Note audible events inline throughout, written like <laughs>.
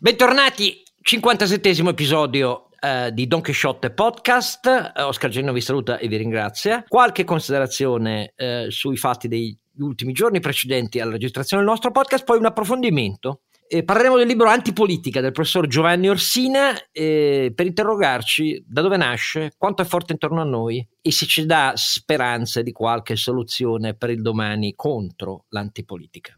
Bentornati, 57 episodio eh, di Don Quixote Podcast. Eh, Oscar Genno vi saluta e vi ringrazia. Qualche considerazione eh, sui fatti degli ultimi giorni precedenti alla registrazione del nostro podcast, poi un approfondimento. Eh, parleremo del libro Antipolitica del professor Giovanni Orsina per interrogarci da dove nasce, quanto è forte intorno a noi e se ci dà speranze di qualche soluzione per il domani contro l'antipolitica.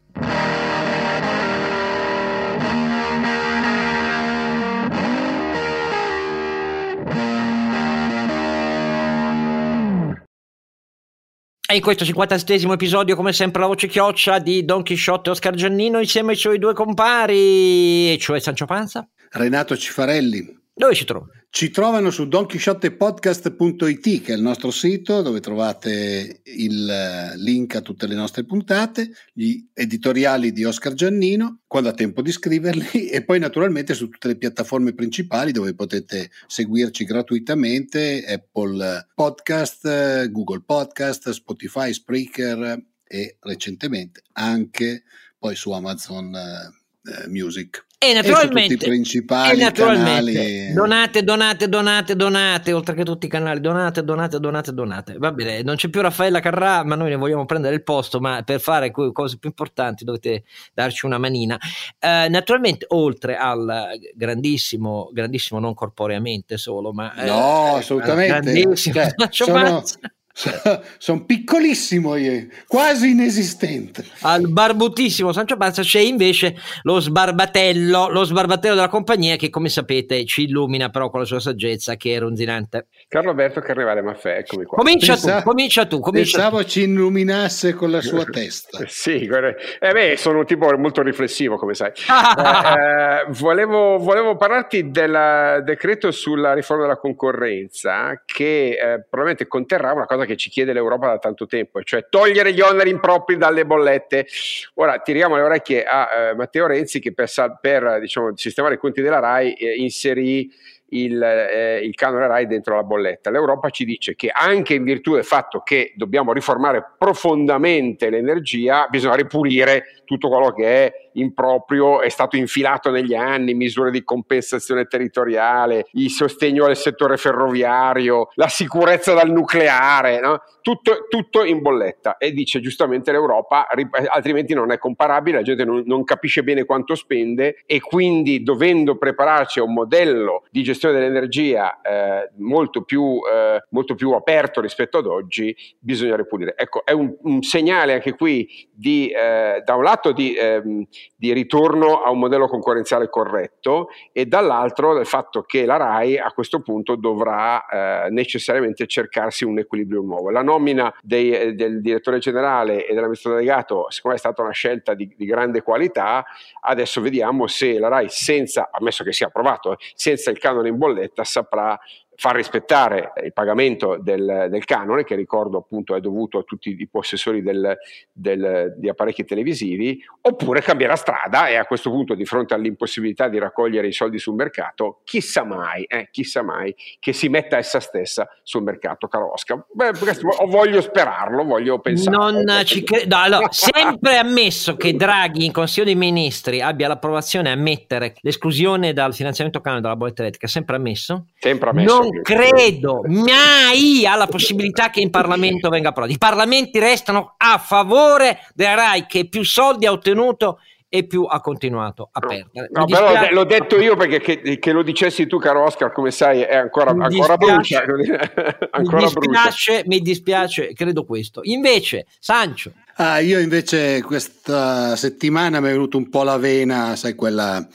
E in questo 57 episodio, come sempre, la voce chioccia di Don Chisciotte e Oscar Giannino insieme ai suoi due compari, cioè Sancio Panza, Renato Cifarelli dove ci trovano? Ci trovano su donchisciottepodcast.it che è il nostro sito dove trovate il eh, link a tutte le nostre puntate, gli editoriali di Oscar Giannino, quando ha tempo di scriverli <laughs> e poi naturalmente su tutte le piattaforme principali dove potete seguirci gratuitamente, Apple Podcast, Google Podcast, Spotify, Spreaker e recentemente anche poi su Amazon eh, Music. E naturalmente, e principali naturalmente donate, donate, donate, donate, oltre che tutti i canali, donate, donate, donate, donate. Va bene, non c'è più Raffaella Carrà, ma noi ne vogliamo prendere il posto, ma per fare cose più importanti dovete darci una manina. Eh, naturalmente, oltre al grandissimo, grandissimo non corporeamente solo, ma... No, eh, assolutamente. Grandissimo, cioè, sono, <laughs> sono piccolissimo io, quasi inesistente. Al barbutissimo Sancio Panza c'è invece lo sbarbatello, lo sbarbatello della compagnia che come sapete ci illumina però con la sua saggezza che è ronzinante. Carlo Alberto Carnevale Maffè, eccomi qua. Comincia Pensa, tu, comincia tu. Comincia pensavo tu. ci illuminasse con la sua testa. <laughs> sì, eh beh, sono un tipo molto riflessivo come sai. <laughs> eh, volevo, volevo, parlarti del decreto sulla riforma della concorrenza che eh, probabilmente conterrà una cosa che ci chiede l'Europa da tanto tempo, cioè togliere gli oneri impropri dalle bollette. Ora tiriamo le orecchie a eh, Matteo Renzi che per, per diciamo, sistemare i conti della RAI eh, inserì il, eh, il, canone RAI dentro la bolletta. L'Europa ci dice che anche in virtù del fatto che dobbiamo riformare profondamente l'energia, bisogna ripulire tutto quello che è improprio, è stato infilato negli anni, misure di compensazione territoriale, il sostegno al settore ferroviario, la sicurezza dal nucleare, no? tutto, tutto, in bolletta. E dice giustamente l'Europa, altrimenti non è comparabile, la gente non, non capisce bene quanto spende e quindi dovendo prepararci a un modello di gestione gestione dell'energia eh, molto, più, eh, molto, più, aperto rispetto ad oggi, bisogna ripulire. Ecco, è un, un segnale anche qui di, eh, da un lato di, ehm, di, ritorno a un modello concorrenziale corretto e dall'altro del fatto che la RAI a questo punto dovrà eh, necessariamente cercarsi un equilibrio nuovo. La nomina dei, eh, del direttore generale e dell'amministratore delegato secondo me è stata una scelta di, di grande qualità, adesso vediamo se la RAI senza, ammesso che sia approvato, eh, senza il canone in bolletta saprà far rispettare il pagamento del, del, canone, che ricordo appunto è dovuto a tutti i possessori del, del, di apparecchi televisivi, oppure cambierà strada e a questo punto di fronte all'impossibilità di raccogliere i soldi sul mercato, chissà mai, eh, chissà mai che si metta essa stessa sul mercato, caro Oscar. Beh, voglio sperarlo, voglio pensare. Non ci credo. Allora, sempre <laughs> ammesso che Draghi in Consiglio dei Ministri abbia l'approvazione a mettere l'esclusione dal finanziamento canone della bolletta elettrica, sempre ammesso? Sempre ammesso. Non non credo mai alla possibilità che in Parlamento venga approvato. I parlamenti restano a favore della RAI che più soldi ha ottenuto e più ha continuato a perdere. No, però l'ho detto io perché che, che, lo dicessi tu, caro Oscar, come sai, è ancora, mi ancora brucia. <laughs> ancora mi, dispiace, brucia. mi dispiace, credo questo. Invece, Sancio. Ah, io invece questa settimana mi è venuto un po' la vena, sai, quella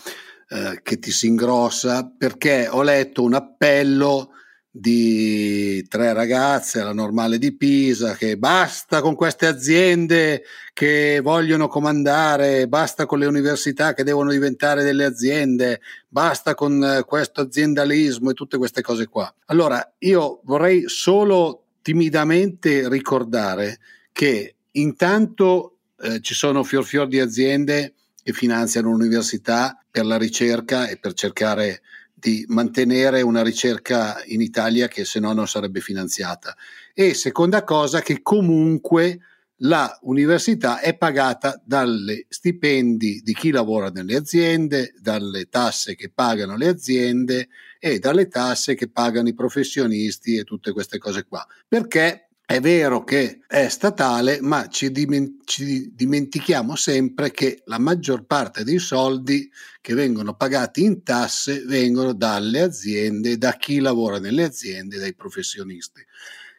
eh, che ti si ingrossa perché ho letto un appello di tre ragazze alla normale di Pisa che basta con queste aziende che vogliono comandare, basta con le università che devono diventare delle aziende, basta con eh, questo aziendalismo e tutte queste cose qua. Allora io vorrei solo timidamente ricordare che intanto eh, ci sono fior fior di aziende che finanziano l'università per la ricerca e per cercare di mantenere una ricerca in Italia che se no non sarebbe finanziata. E seconda cosa che comunque la università è pagata dalle stipendi di chi lavora nelle aziende, dalle tasse che pagano le aziende e dalle tasse che pagano i professionisti e tutte queste cose qua. Perché è vero che è statale, ma ci, dimentichiamo sempre che la maggior parte dei soldi che vengono pagati in tasse vengono dalle aziende, da chi lavora nelle aziende, dai professionisti.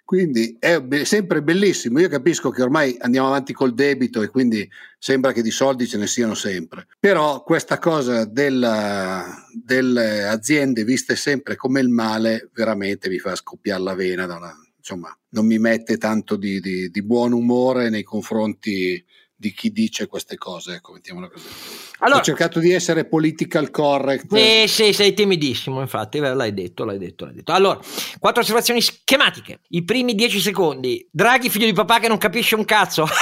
Quindi è sempre bellissimo. Io capisco che ormai andiamo avanti col debito e quindi sembra che di soldi ce ne siano sempre. Però questa cosa della, delle aziende viste sempre come il male veramente mi fa scoppiare la vena da una, insomma, non mi mette tanto di, di, di buon umore nei confronti di chi dice queste cose, ecco, mettiamola così. Allora, Ho cercato di essere political correct. Sì, sì, sei timidissimo, infatti, l'hai detto, l'hai detto, l'hai detto. Allora, quattro osservazioni schematiche. I primi dieci secondi. Draghi, figlio di papà che non capisce un cazzo. <laughs>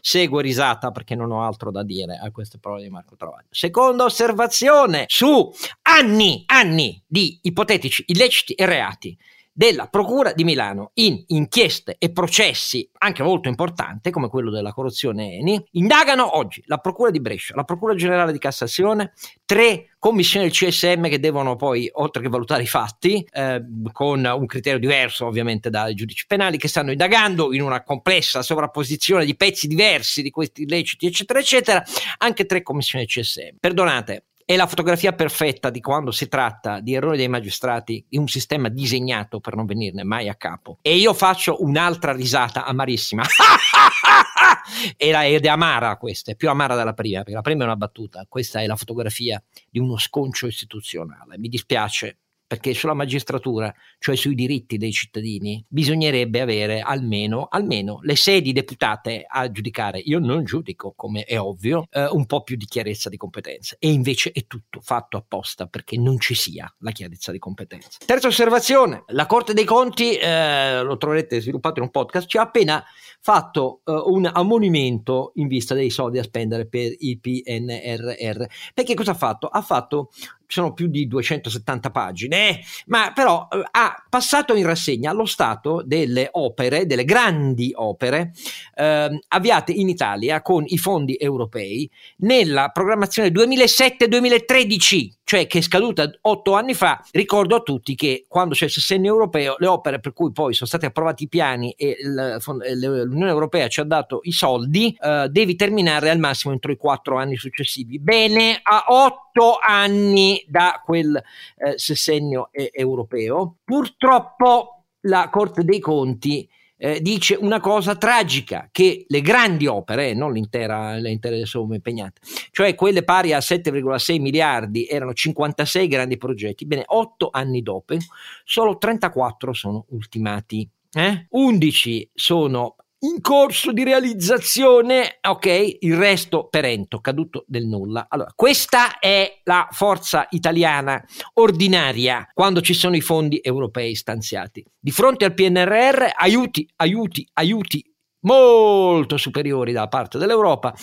Seguo risata perché non ho altro da dire a queste parole di Marco Travaglio. Seconda osservazione su anni, anni di ipotetici illeciti e reati della Procura di Milano in inchieste e processi anche molto importanti come quello della corruzione Eni, indagano oggi la Procura di Brescia, la Procura Generale di Cassazione, tre commissioni del CSM che devono poi, oltre che valutare i fatti, eh, con un criterio diverso ovviamente dai giudici penali, che stanno indagando in una complessa sovrapposizione di pezzi diversi di questi illeciti, eccetera, eccetera, anche tre commissioni del CSM. Perdonate, è la fotografia perfetta di quando si tratta di errori dei magistrati di un sistema disegnato per non venirne mai a capo. E io faccio un'altra risata amarissima. <laughs> ed è amara questa, è più amara della prima, perché la prima è una battuta, questa è la fotografia di uno sconcio istituzionale. Mi dispiace perché sulla magistratura, cioè sui diritti dei cittadini, bisognerebbe avere almeno, almeno le sedi deputate a giudicare. Io non giudico, come è ovvio, eh, un po' più di chiarezza di competenza. E invece è tutto fatto apposta perché non ci sia la chiarezza di competenza. Terza osservazione, la Corte dei Conti, eh, lo troverete sviluppato in un podcast, ci ha appena fatto eh, un ammonimento in vista dei soldi da spendere per il PNRR. Perché cosa ha fatto? Ha fatto sono più di 270 pagine, ma però eh, ha passato in rassegna allo Stato delle opere, delle grandi opere eh, avviate in Italia con i fondi europei nella programmazione 2007-2013, cioè che è scaduta otto anni fa. Ricordo a tutti che quando c'è il sessennio europeo, le opere per cui poi sono stati approvati i piani e l'Unione Europea ci ha dato i soldi, eh, devi terminare al massimo entro i quattro anni successivi. Bene, a otto anni da quel eh, sessennio eh, europeo. Purtroppo la Corte dei Conti eh, dice una cosa tragica, che le grandi opere, non l'intera, le intere somme impegnate, cioè quelle pari a 7,6 miliardi, erano 56 grandi progetti, bene, 8 anni dopo, solo 34 sono ultimati. Eh? 11 sono in corso di realizzazione, ok, il resto perento, caduto del nulla. Allora, questa è la forza italiana ordinaria quando ci sono i fondi europei stanziati. Di fronte al PNRR, aiuti, aiuti, aiuti molto superiori da parte dell'Europa.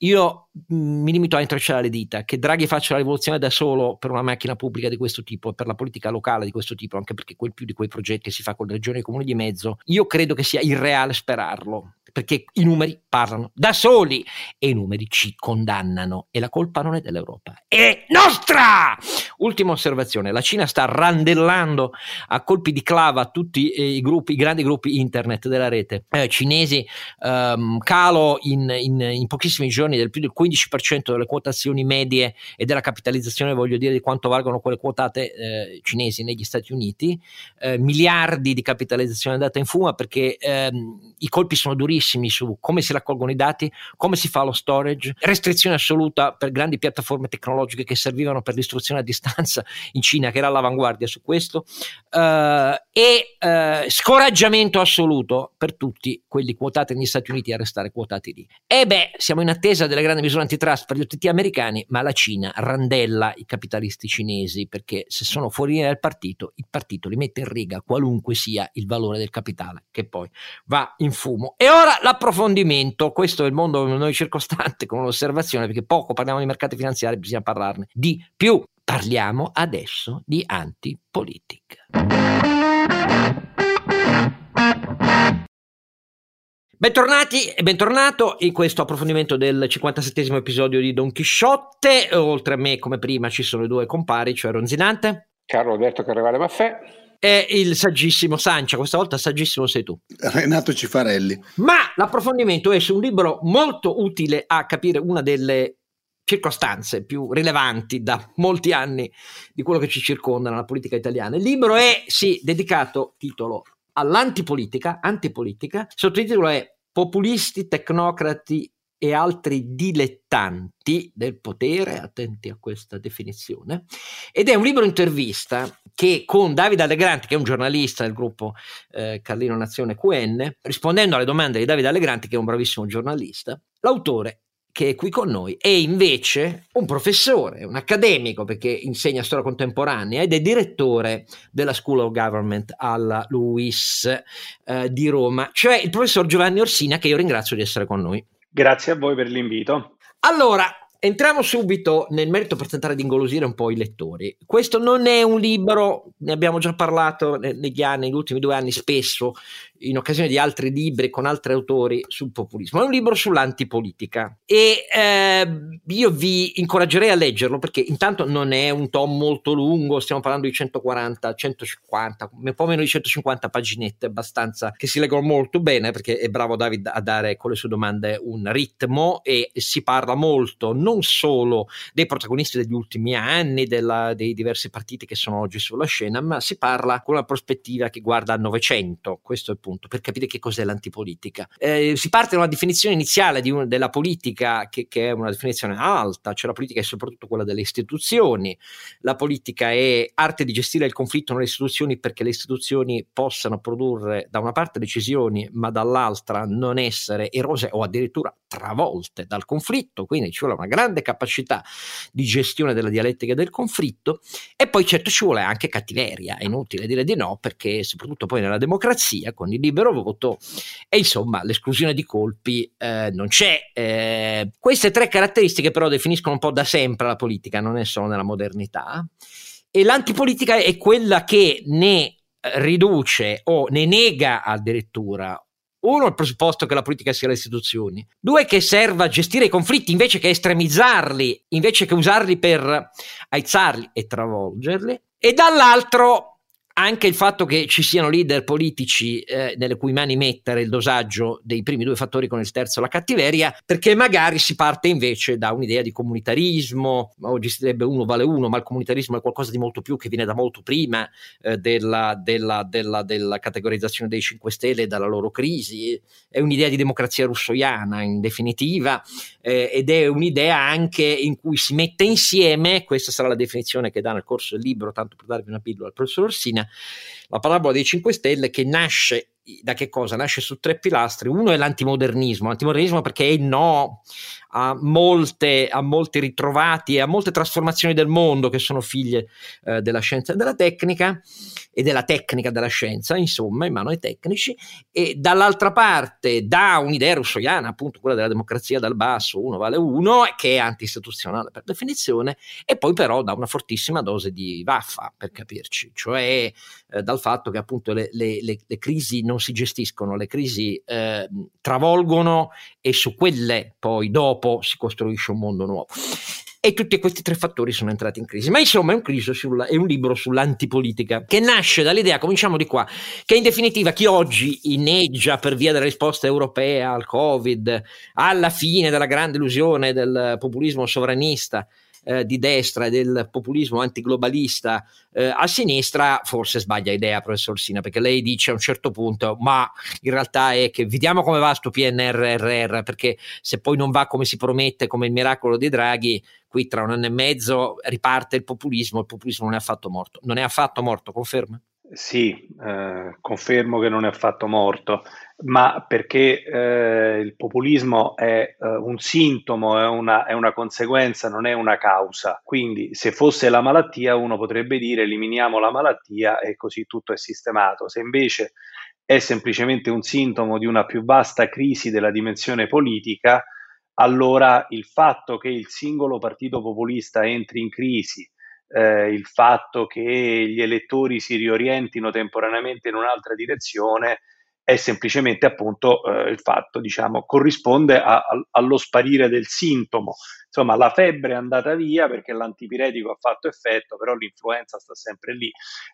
Io mm, mi limito a intrecciare le dita, che Draghi faccia la rivoluzione da solo per una macchina pubblica di questo tipo e per la politica locale di questo tipo, anche perché quel più di quei progetti si fa con le regioni e i comuni di mezzo, io credo che sia irreale sperarlo perché i numeri parlano da soli e i numeri ci condannano e la colpa non è dell'Europa, è nostra! Ultima osservazione, la Cina sta randellando a colpi di clava tutti i gruppi, i grandi gruppi internet della rete. Eh, cinesi, ehm, calo in, in, in, pochissimi giorni del più del 15% delle quotazioni medie e della capitalizzazione, voglio dire, di quanto valgono quelle quotate eh, cinesi negli Stati Uniti, eh, miliardi di capitalizzazione andata in fuma perché ehm, i colpi sono durissimi chiarissimi su come si raccolgono i dati, come si fa lo storage, restrizione assoluta per grandi piattaforme tecnologiche che servivano per l'istruzione a distanza in Cina, che era all'avanguardia su questo, eh, e eh, scoraggiamento assoluto per tutti quelli quotati negli Stati Uniti a restare quotati lì. E beh, siamo in attesa delle grandi misure antitrust per gli OTT americani, ma la Cina randella i capitalisti cinesi perché se sono fuori dal partito, il partito li mette in riga qualunque sia il valore del capitale, che poi va in fumo. E ora l'approfondimento, questo è il mondo noi circostante con un'osservazione, perché poco parliamo di mercati finanziari, bisogna parlarne di più. Parliamo adesso di antipolitica. Bentornati e bentornato in questo approfondimento del 57 episodio di Don Chisciotte. Oltre a me, come prima, ci sono i due compari, cioè Ronzinante. Carlo Alberto Carnevale Maffè. E il saggissimo Sancia, questa volta saggissimo sei tu. Renato Cifarelli. Ma l'approfondimento è su un libro molto utile a capire una delle circostanze più rilevanti da molti anni di quello che ci circonda nella politica italiana. Il libro è, sì, dedicato, titolo all'antipolitica, antipolitica, sottotitolo è Populisti, tecnocrati e altri dilettanti del potere, attenti a questa definizione, ed è un libro intervista che con Davide Allegranti, che è un giornalista del gruppo eh, Carlino Nazione QN, rispondendo alle domande di Davide Allegranti, che è un bravissimo giornalista, l'autore che è qui con noi, è invece un professore, un accademico perché insegna storia contemporanea ed è direttore della School of Government alla LUIS eh, di Roma, cioè il professor Giovanni Orsina che io ringrazio di essere con noi. Grazie a voi per l'invito. Allora, Entriamo subito nel merito per tentare di ingolosire un po' i lettori. Questo non è un libro, ne abbiamo già parlato negli anni, negli ultimi due anni spesso, in occasione di altri libri con altri autori sul populismo. È un libro sull'antipolitica e eh, io vi incoraggerei a leggerlo perché intanto non è un tom molto lungo, stiamo parlando di 140, 150, un po' meno di 150 paginette, abbastanza che si leggono molto bene perché è bravo David a dare con le sue domande un ritmo e si parla molto non solo dei protagonisti degli ultimi anni, della, dei diversi partiti che sono oggi sulla scena, ma si parla con una prospettiva che guarda al Novecento. Questo è il punto, per capire che cos'è l'antipolitica. Eh, si parte da una definizione iniziale di un, della politica, che, che, è una definizione alta, cioè la politica è soprattutto quella delle istituzioni, la politica è arte di gestire il conflitto nelle istituzioni perché le istituzioni possano produrre da una parte decisioni, ma dall'altra non essere erose o addirittura travolte dal conflitto, quindi ci vuole una grande capacità di gestione della dialettica del conflitto e poi certo ci vuole anche cattiveria, è inutile dire di no perché soprattutto poi nella democrazia con il libero voto e insomma l'esclusione di colpi eh, non c'è. Eh, queste tre caratteristiche però definiscono un po' da sempre la politica, non è solo nella modernità. E l'antipolitica è quella che ne riduce o ne nega addirittura uno, il presupposto che la politica sia le istituzioni. Due, che serva a gestire i conflitti invece che estremizzarli, invece che usarli per aizzarli e travolgerli. E dall'altro anche il fatto che ci siano leader politici eh, nelle cui mani mettere il dosaggio dei primi due fattori con il terzo la cattiveria, perché magari si parte invece da un'idea di comunitarismo, oggi si direbbe uno vale uno, ma il comunitarismo è qualcosa di molto più che viene da molto prima eh, della, della, della, della, categorizzazione dei 5 Stelle e dalla loro crisi, è un'idea di democrazia russoiana in definitiva eh, ed è un'idea anche in cui si mette insieme, questa sarà la definizione che dà nel corso del libro, tanto per darvi una pillola al professor Orsina, la parabola dei 5 Stelle che nasce da che cosa? Nasce su tre pilastri. Uno è l'antimodernismo, l'antimodernismo perché è no a, molte, a molti ritrovati e a molte trasformazioni del mondo che sono figlie eh, della scienza e della tecnica e della tecnica della scienza, insomma, in mano ai tecnici, e dall'altra parte da un'idea russoiana, appunto quella della democrazia dal basso, uno vale uno, che è anti-istituzionale per definizione, e poi però da una fortissima dose di vaffa, per capirci, cioè eh, dal fatto che appunto le, le, le, le, crisi non si gestiscono, le crisi eh, travolgono e su quelle poi dopo si costruisce un mondo nuovo e tutti questi tre fattori sono entrati in crisi. Ma insomma è un, sulla, è un, libro sull'antipolitica che nasce dall'idea, cominciamo di qua, che in definitiva chi oggi inneggia per via della risposta europea al Covid, alla fine della grande illusione del populismo sovranista, eh, di destra e del populismo antiglobalista eh, a sinistra, forse sbaglia idea, professor Sina, perché lei dice a un certo punto, ma in realtà è che vediamo come va sto PNRR, perché se poi non va come si promette, come il miracolo dei Draghi, qui tra un anno e mezzo riparte il populismo, il populismo non è affatto morto. Non è affatto morto, conferma? Sì, eh, confermo che non è affatto morto ma perché eh, il populismo è eh, un sintomo, è una, è una, conseguenza, non è una causa. Quindi se fosse la malattia uno potrebbe dire eliminiamo la malattia e così tutto è sistemato. Se invece è semplicemente un sintomo di una più vasta crisi della dimensione politica, allora il fatto che il singolo partito populista entri in crisi, eh, il fatto che gli elettori si riorientino temporaneamente in un'altra direzione, è semplicemente appunto eh, il fatto, diciamo, corrisponde a, a, allo sparire del sintomo. Insomma, la febbre è andata via perché l'antipiretico ha fatto effetto, però l'influenza sta sempre lì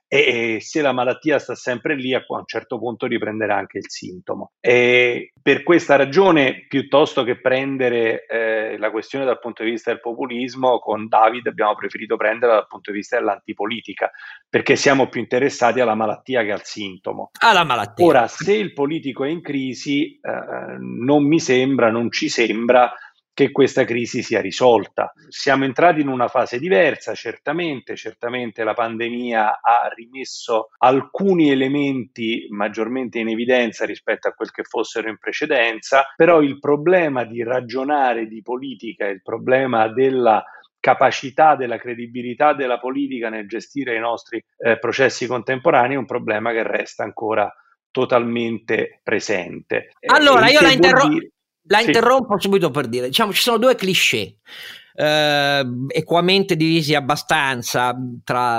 e, e se la malattia sta sempre lì, a un certo punto riprenderà anche il sintomo. E per questa ragione, piuttosto che prendere eh, la questione dal punto di vista del populismo, con David abbiamo preferito prenderla dal punto di vista dell'antipolitica, perché siamo più interessati alla malattia che al sintomo. Alla malattia. Ora, se il politico è in crisi, eh, non mi sembra, non ci sembra che questa crisi sia risolta. Siamo entrati in una fase diversa, certamente, certamente la pandemia ha rimesso alcuni elementi maggiormente in evidenza rispetto a quel che fossero in precedenza, però il problema di ragionare di politica, il problema della capacità della credibilità della politica nel gestire i nostri eh, processi contemporanei è un problema che resta ancora totalmente presente. Allora, io la, interro- dire... la sì. interrompo subito per dire, diciamo, ci sono due cliché. Eh, equamente divisi abbastanza tra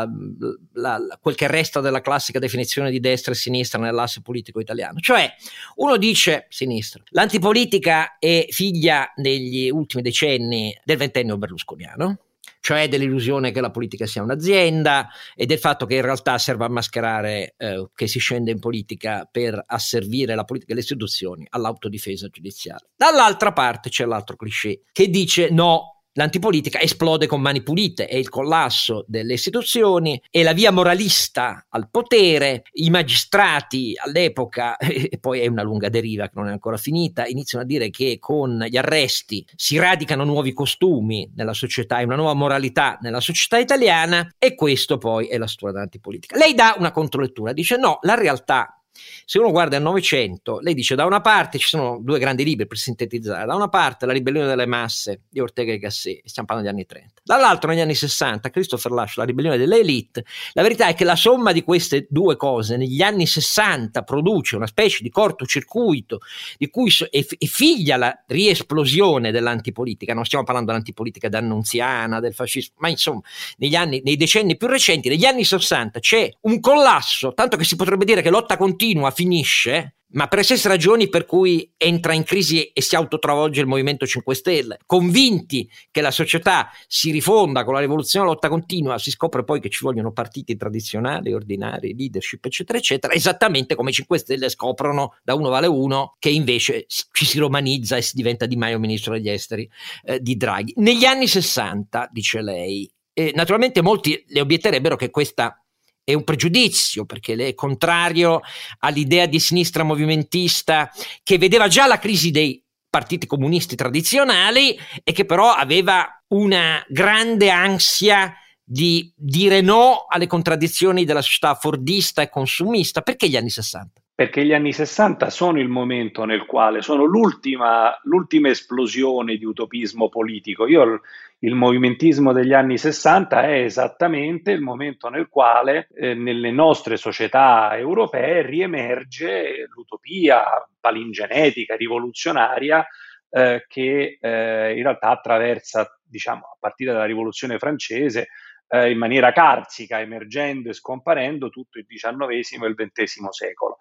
la, la, quel che resta della classica definizione di destra e sinistra nell'asse politico italiano. Cioè, uno dice sinistra, l'antipolitica è figlia negli ultimi decenni del ventennio berlusconiano, cioè dell'illusione che la politica sia un'azienda e del fatto che in realtà serva a mascherare eh, che si scende in politica per asservire la politica e le istituzioni all'autodifesa giudiziaria. Dall'altra parte c'è l'altro cliché che dice no, L'antipolitica esplode con mani pulite, è il collasso delle istituzioni, è la via moralista al potere, i magistrati all'epoca, <laughs> e poi è una lunga deriva che non è ancora finita, iniziano a dire che con gli arresti si radicano nuovi costumi nella società e una nuova moralità nella società italiana e questo poi è la storia dell'antipolitica. Lei dà una controlettura, dice no, la realtà se uno guarda il Novecento, lei dice da una parte ci sono due grandi libri per sintetizzare, da una parte la ribellione delle masse di Ortega e Gasset, stiamo parlando degli anni 30, dall'altro negli anni 60 Christopher Lash, la ribellione delle elite, la verità è che la somma di queste due cose negli anni 60 produce una specie di cortocircuito di cui è, è figlia la riesplosione dell'antipolitica, non stiamo parlando dell'antipolitica d'annunziana, del fascismo, ma insomma negli anni, nei decenni più recenti, negli anni 60 c'è un collasso, tanto che si potrebbe dire che lotta continua continua finisce, ma per le stesse ragioni per cui entra in crisi e si autotravolge il Movimento 5 Stelle. Convinti che la società si rifonda con la rivoluzione lotta continua, si scopre poi che ci vogliono partiti tradizionali, ordinari, leadership, eccetera, eccetera, esattamente come i 5 Stelle scoprono da uno vale uno che invece ci si romanizza e si diventa Di Maio ministro degli esteri eh, di Draghi. Negli anni 60, dice lei, eh, naturalmente molti le obietterebbero che questa è un pregiudizio perché è contrario all'idea di sinistra movimentista che vedeva già la crisi dei partiti comunisti tradizionali e che però aveva una grande ansia di dire no alle contraddizioni della società fordista e consumista. Perché gli anni 60? Perché gli anni 60 sono il momento nel quale sono l'ultima, l'ultima esplosione di utopismo politico. Io il movimentismo degli anni 60 è esattamente il momento nel quale eh, nelle nostre società europee riemerge l'utopia palingenetica, rivoluzionaria, eh, che eh, in realtà attraversa, diciamo, a partire dalla rivoluzione francese, eh, in maniera carsica, emergendo e scomparendo tutto il XIX e il XX secolo.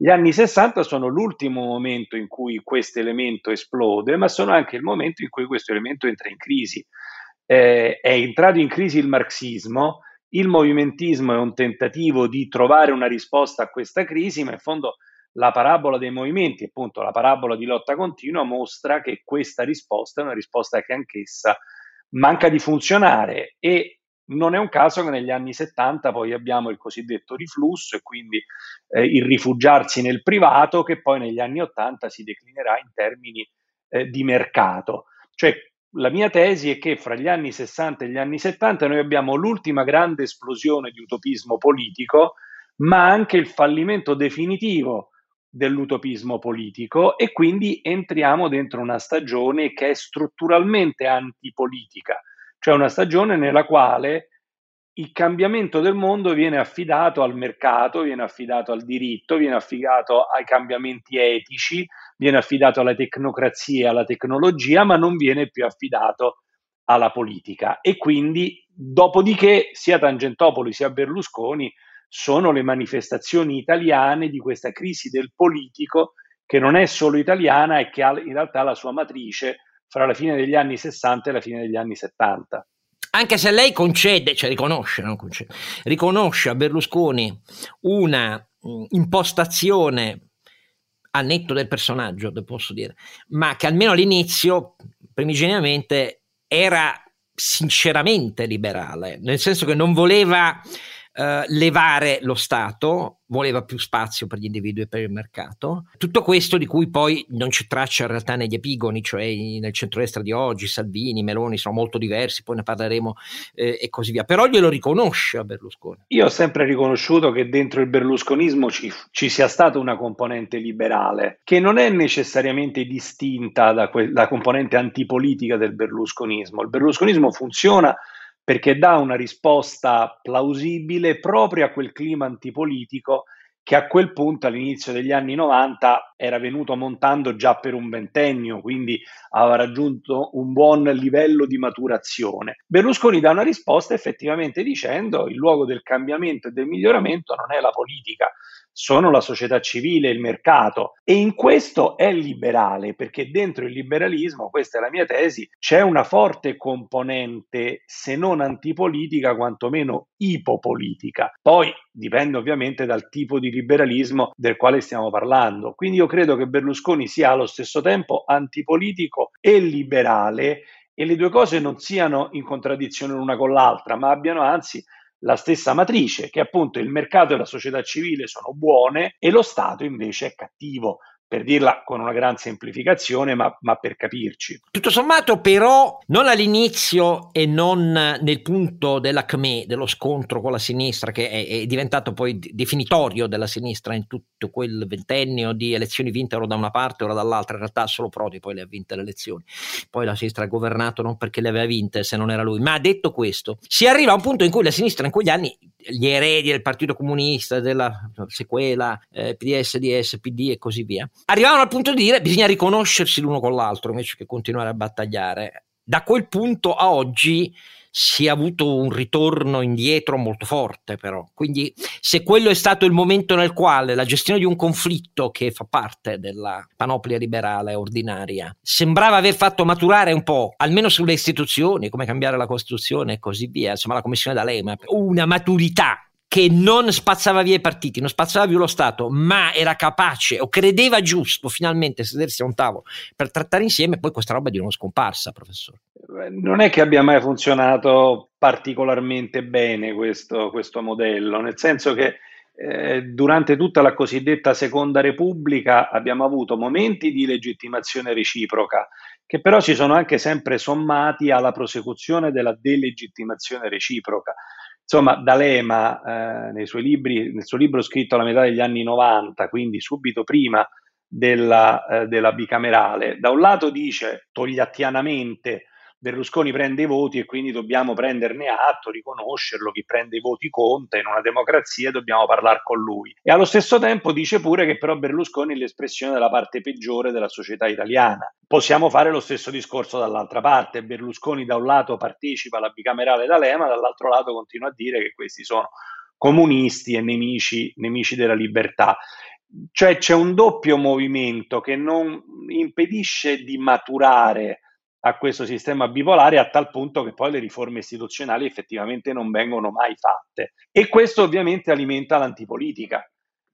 Gli anni 60 sono l'ultimo momento in cui questo elemento esplode, ma sono anche il momento in cui questo elemento entra in crisi. Eh, è entrato in crisi il marxismo, il movimentismo è un tentativo di trovare una risposta a questa crisi, ma in fondo la parabola dei movimenti, appunto la parabola di lotta continua, mostra che questa risposta è una risposta che anch'essa manca di funzionare e non è un caso che negli anni 70 poi abbiamo il cosiddetto riflusso e quindi eh, il rifugiarsi nel privato che poi negli anni 80 si declinerà in termini eh, di mercato. Cioè la mia tesi è che fra gli anni 60 e gli anni 70 noi abbiamo l'ultima grande esplosione di utopismo politico, ma anche il fallimento definitivo dell'utopismo politico e quindi entriamo dentro una stagione che è strutturalmente antipolitica cioè una stagione nella quale il cambiamento del mondo viene affidato al mercato, viene affidato al diritto, viene affidato ai cambiamenti etici, viene affidato alla tecnocrazia alla tecnologia, ma non viene più affidato alla politica. E quindi, dopodiché, sia Tangentopoli sia Berlusconi sono le manifestazioni italiane di questa crisi del politico che non è solo italiana e che ha in realtà la sua matrice fra la fine degli anni 60 e la fine degli anni 70. Anche se lei concede, cioè riconosce, concede, riconosce a Berlusconi una mh, impostazione a netto del personaggio, posso dire, ma che almeno all'inizio, primigeniamente, era sinceramente liberale, nel senso che non voleva eh, levare lo Stato, voleva più spazio per gli individui e per il mercato. Tutto questo di cui poi non c'è traccia in realtà negli epigoni, cioè nel centrodestra di oggi, Salvini, Meloni sono molto diversi, poi ne parleremo eh, e così via. Però glielo riconosce a Berlusconi. Io ho sempre riconosciuto che dentro il berlusconismo ci, ci sia stata una componente liberale, che non è necessariamente distinta da quella componente antipolitica del berlusconismo. Il berlusconismo funziona perché dà una risposta plausibile proprio a quel clima antipolitico che a quel punto all'inizio degli anni 90 era venuto montando già per un ventennio, quindi aveva raggiunto un buon livello di maturazione. Berlusconi dà una risposta effettivamente dicendo il luogo del cambiamento e del miglioramento non è la politica, sono la società civile, il mercato e in questo è liberale perché dentro il liberalismo, questa è la mia tesi, c'è una forte componente se non antipolitica quantomeno ipopolitica. Poi dipende ovviamente dal tipo di liberalismo del quale stiamo parlando. Quindi io credo che Berlusconi sia allo stesso tempo antipolitico e liberale e le due cose non siano in contraddizione l'una con l'altra, ma abbiano anzi la stessa matrice, che appunto il mercato e la società civile sono buone e lo Stato invece è cattivo per dirla con una gran semplificazione, ma, ma, per capirci. Tutto sommato, però, non all'inizio e non nel punto dell'acme, dello scontro con la sinistra, che è, è, diventato poi definitorio della sinistra in tutto quel ventennio di elezioni vinte ora da una parte, ora dall'altra. In realtà solo Prodi poi le ha vinte le elezioni. Poi la sinistra ha governato non perché le aveva vinte, se non era lui. Ma detto questo, si arriva a un punto in cui la sinistra in quegli anni gli eredi del Partito Comunista, della sequela, eh, PDS, DS, PD e così via, arrivavano al punto di dire bisogna riconoscersi l'uno con l'altro invece che continuare a battagliare. Da quel punto a oggi si è avuto un ritorno indietro molto forte però. Quindi se quello è stato il momento nel quale la gestione di un conflitto che fa parte della panoplia liberale ordinaria sembrava aver fatto maturare un po', almeno sulle istituzioni, come cambiare la Costituzione e così via, insomma la Commissione d'Alema, una maturità che non spazzava via i partiti, non spazzava via lo Stato, ma era capace o credeva giusto finalmente sedersi a un tavolo per trattare insieme, poi questa roba è di nuovo scomparsa, professore. Non è che abbia mai funzionato particolarmente bene questo, questo modello, nel senso che eh, durante tutta la cosiddetta Seconda Repubblica abbiamo avuto momenti di legittimazione reciproca, che però si sono anche sempre sommati alla prosecuzione della delegittimazione reciproca. Insomma, D'Alema, eh, nei suoi libri, nel suo libro scritto alla metà degli anni 90, quindi subito prima della, eh, della bicamerale, da un lato dice togliattianamente Berlusconi prende i voti e quindi dobbiamo prenderne atto, riconoscerlo, chi prende i voti conta, in una democrazia dobbiamo parlare con lui. E allo stesso tempo dice pure che però Berlusconi è l'espressione della parte peggiore della società italiana. Possiamo fare lo stesso discorso dall'altra parte, Berlusconi da un lato partecipa alla bicamerale d'Alema, dall'altro lato continua a dire che questi sono comunisti e nemici, nemici della libertà. Cioè c'è un doppio movimento che non impedisce di maturare a questo sistema bipolare a tal punto che poi le riforme istituzionali effettivamente non vengono mai fatte. E questo ovviamente alimenta l'antipolitica,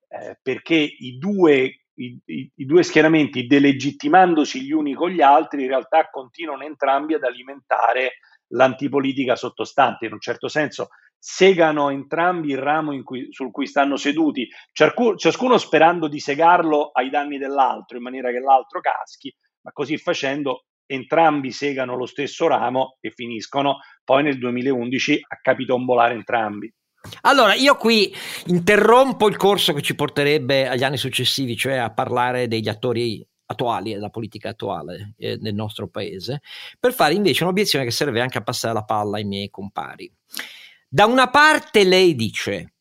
eh, perché i due, i, i, i due schieramenti, delegittimandosi gli uni con gli altri, in realtà continuano entrambi ad alimentare l'antipolitica sottostante. In un certo senso segano entrambi il ramo cui, sul cui stanno seduti, ciascuno, ciascuno sperando di segarlo ai danni dell'altro in maniera che l'altro caschi, ma così facendo entrambi segano lo stesso ramo e finiscono poi nel 2011 a capitombolare entrambi. Allora, io qui interrompo il corso che ci porterebbe agli anni successivi, cioè a parlare degli attori attuali della politica attuale eh, nel nostro paese, per fare invece un'obiezione che serve anche a passare la palla ai miei compari. Da una parte lei dice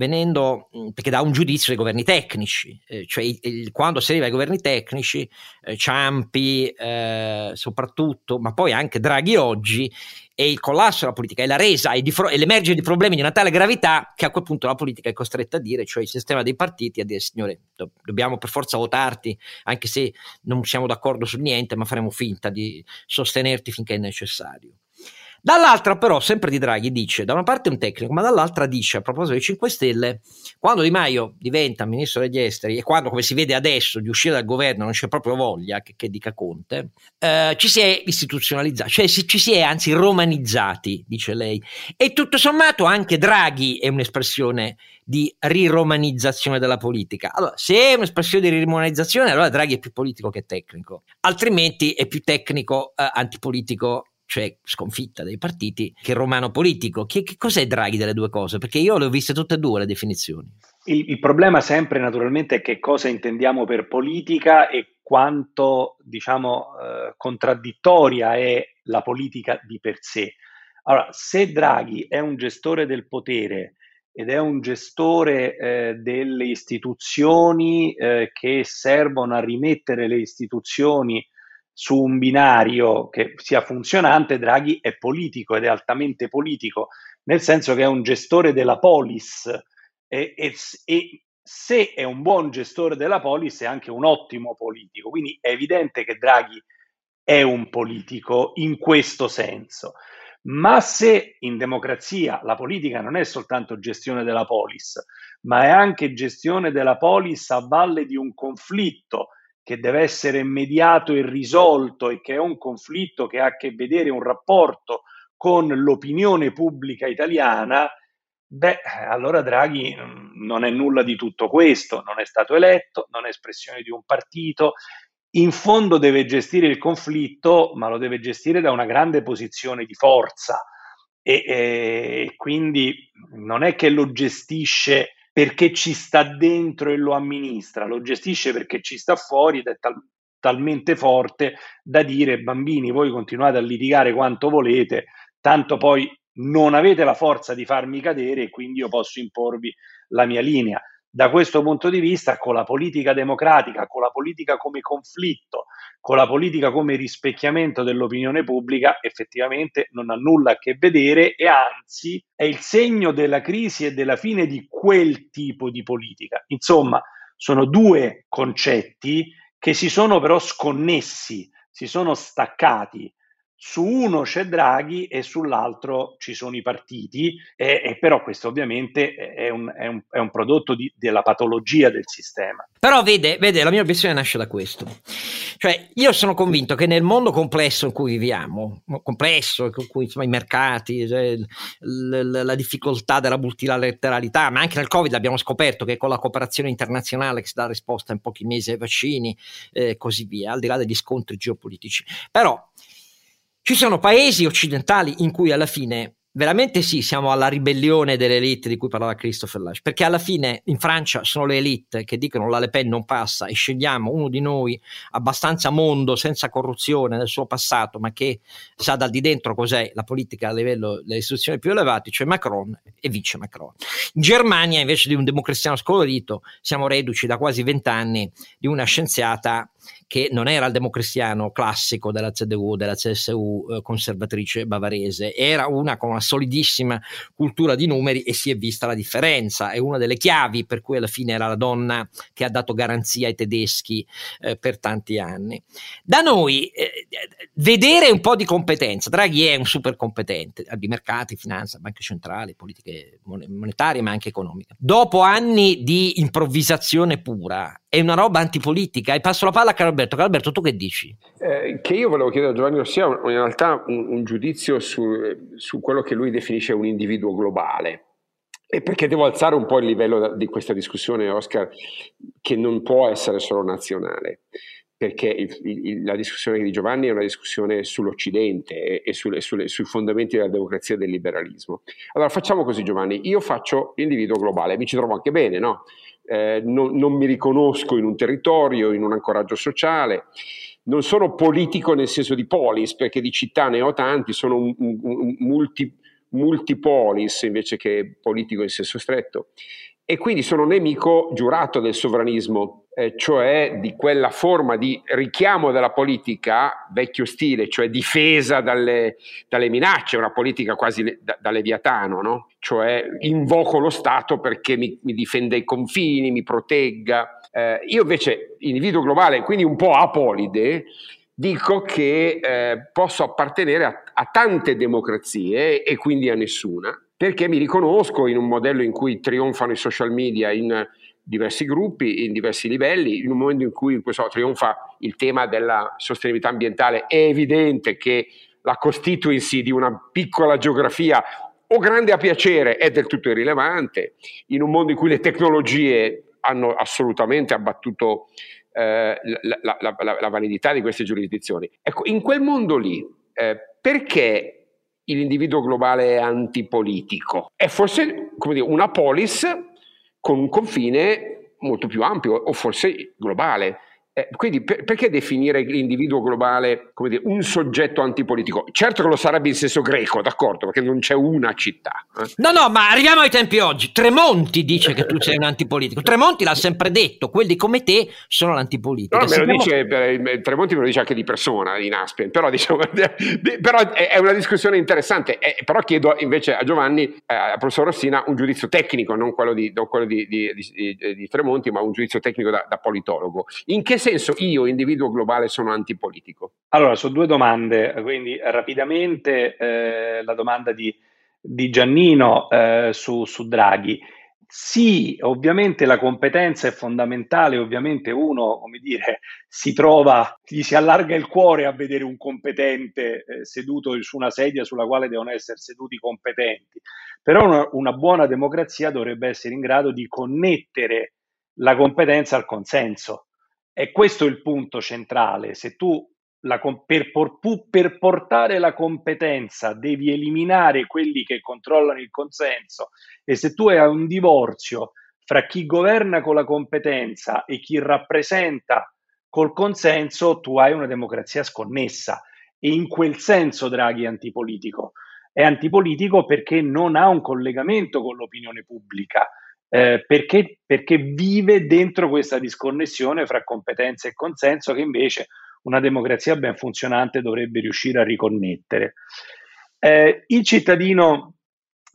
venendo, perché dà un giudizio dei governi tecnici, eh, cioè il, quando si arriva ai governi tecnici, eh, Ciampi eh, soprattutto, ma poi anche Draghi oggi, è il collasso della politica, è la resa, è, fro- è l'emergere di problemi di una tale gravità che a quel punto la politica è costretta a dire, cioè il sistema dei partiti, a dire signore, do- dobbiamo per forza votarti, anche se non siamo d'accordo su niente, ma faremo finta di sostenerti finché è necessario. Dall'altra però, sempre di Draghi, dice, da una parte un tecnico, ma dall'altra dice, a proposito dei 5 Stelle, quando Di Maio diventa ministro degli esteri e quando, come si vede adesso, di uscire dal governo non c'è proprio voglia, che, che dica Conte, eh, ci si è istituzionalizzati, cioè si, ci si è anzi romanizzati, dice lei. E tutto sommato anche Draghi è un'espressione di riromanizzazione della politica. Allora, se è un'espressione di riromanizzazione, allora Draghi è più politico che tecnico, altrimenti è più tecnico eh, antipolitico cioè sconfitta dei partiti, che romano politico. Che, che, cos'è Draghi delle due cose? Perché io le ho viste tutte e due le definizioni. Il, il, problema sempre naturalmente è che cosa intendiamo per politica e quanto diciamo eh, contraddittoria è la politica di per sé. Allora, se Draghi è un gestore del potere ed è un gestore eh, delle istituzioni eh, che servono a rimettere le istituzioni su un binario che sia funzionante, Draghi è politico ed è altamente politico, nel senso che è un gestore della polis e, e, e se è un buon gestore della polis è anche un ottimo politico. Quindi è evidente che Draghi è un politico in questo senso. Ma se in democrazia la politica non è soltanto gestione della polis, ma è anche gestione della polis a valle di un conflitto che deve essere mediato e risolto e che è un conflitto che ha a che vedere un rapporto con l'opinione pubblica italiana, beh, allora Draghi non è nulla di tutto questo, non è stato eletto, non è espressione di un partito, in fondo deve gestire il conflitto, ma lo deve gestire da una grande posizione di forza. E, e quindi non è che lo gestisce perché ci sta dentro e lo amministra, lo gestisce perché ci sta fuori ed è tal- talmente forte da dire bambini voi continuate a litigare quanto volete, tanto poi non avete la forza di farmi cadere e quindi io posso imporvi la mia linea da questo punto di vista, con la politica democratica, con la politica come conflitto, con la politica come rispecchiamento dell'opinione pubblica, effettivamente non ha nulla a che vedere e anzi è il segno della crisi e della fine di quel tipo di politica. Insomma, sono due concetti che si sono però sconnessi, si sono staccati su uno c'è Draghi e sull'altro ci sono i partiti, e, e però questo ovviamente è un, è un, è un prodotto di, della patologia del sistema. Però vede, vede, la mia obiezione nasce da questo. Cioè, io sono convinto che nel mondo complesso in cui viviamo, complesso, in cui insomma, i mercati, cioè, la, la, la difficoltà della multilateralità, ma anche nel Covid abbiamo scoperto che con la cooperazione internazionale che si dà risposta in pochi mesi ai vaccini e eh, così via, al di là degli scontri geopolitici. Però ci sono paesi occidentali in cui alla fine veramente sì, siamo alla ribellione delle elite di cui parlava Christopher Lash, perché alla fine in Francia sono le elite che dicono la Le Pen non passa e scegliamo uno di noi abbastanza mondo, senza corruzione nel suo passato, ma che sa dal di dentro cos'è la politica a livello delle istituzioni più elevate, cioè Macron e vice Macron. In Germania invece di un democristiano scolorito siamo reduci da quasi vent'anni di una scienziata che non era il democristiano classico della CDU, della CSU eh, conservatrice bavarese, era una con una solidissima cultura di numeri e si è vista la differenza. È una delle chiavi per cui alla fine era la donna che ha dato garanzia ai tedeschi eh, per tanti anni. Da noi eh, vedere un po' di competenza, Draghi è un super competente di mercati, finanza, banche centrali, politiche monetarie ma anche economiche. Dopo anni di improvvisazione pura, è una roba antipolitica e passo la palla a Caralberto. Caralberto, tu che dici? Eh, che io volevo chiedere a Giovanni Ossia in realtà un, un giudizio su, su, quello che lui definisce un individuo globale. E perché devo alzare un po' il livello di questa discussione, Oscar, che non può essere solo nazionale perché il, il, la discussione di Giovanni è una discussione sull'Occidente e, e, sulle, sulle, sui fondamenti della democrazia e del liberalismo. Allora facciamo così Giovanni, io faccio l'individuo globale, mi ci trovo anche bene, no? Eh, non, non, mi riconosco in un territorio, in un ancoraggio sociale, non sono politico nel senso di polis, perché di città ne ho tanti, sono un, un, un multi, multipolis invece che politico in senso stretto. E quindi sono nemico giurato del sovranismo, eh, cioè di quella forma di richiamo della politica vecchio stile, cioè difesa dalle, dalle minacce, una politica quasi da, da leviatano, no? cioè invoco lo Stato perché mi, mi difende i confini, mi protegga. Eh, io invece, individuo globale, quindi un po' apolide, dico che eh, posso appartenere a, a, tante democrazie e quindi a nessuna, perché mi riconosco in un modello in cui trionfano i social media in diversi gruppi, in diversi livelli, in un momento in cui so, trionfa il tema della sostenibilità ambientale, è evidente che la constituency di una piccola geografia o grande a piacere è del tutto irrilevante, in un mondo in cui le tecnologie hanno assolutamente abbattuto eh, la, la, la, la, validità di queste giurisdizioni. Ecco, in quel mondo lì, eh, perché l'individuo globale antipolitico? È forse dire, una polis con un confine molto più ampio o forse globale. Eh, quindi per, perché definire l'individuo globale come dire, un soggetto antipolitico? Certo che lo sarebbe in senso greco, d'accordo, perché non c'è una città. Eh. No, no, ma arriviamo ai tempi oggi. Tremonti dice che tu sei un antipolitico. Tremonti l'ha sempre detto, quelli come te sono l'antipolitico. No, me lo dice, per, Tremonti me lo dice anche di persona, in Aspen, però, diciamo, <laughs> però è una discussione interessante. Eh, però chiedo invece a Giovanni, eh, al professor Rossina, un giudizio tecnico, non quello di, non quello di, di, di Tremonti, ma un giudizio tecnico da, da politologo. In che senso senso io, individuo globale, sono antipolitico? Allora, su due domande, quindi rapidamente eh, la domanda di, di Giannino eh, su, su Draghi. Sì, ovviamente la competenza è fondamentale, ovviamente uno, come dire, si trova, gli si allarga il cuore a vedere un competente eh, seduto su una sedia sulla quale devono essere seduti competenti, però una, una buona democrazia dovrebbe essere in grado di connettere la competenza al consenso. E questo è il punto centrale. Se tu la, per, per, portare la competenza devi eliminare quelli che controllano il consenso e se tu hai un divorzio fra chi governa con la competenza e chi rappresenta col consenso, tu hai una democrazia sconnessa. E in quel senso Draghi è antipolitico. È antipolitico perché non ha un collegamento con l'opinione pubblica eh, perché, perché vive dentro questa disconnessione fra competenza e consenso che invece una democrazia ben funzionante dovrebbe riuscire a riconnettere. Eh, il, cittadino,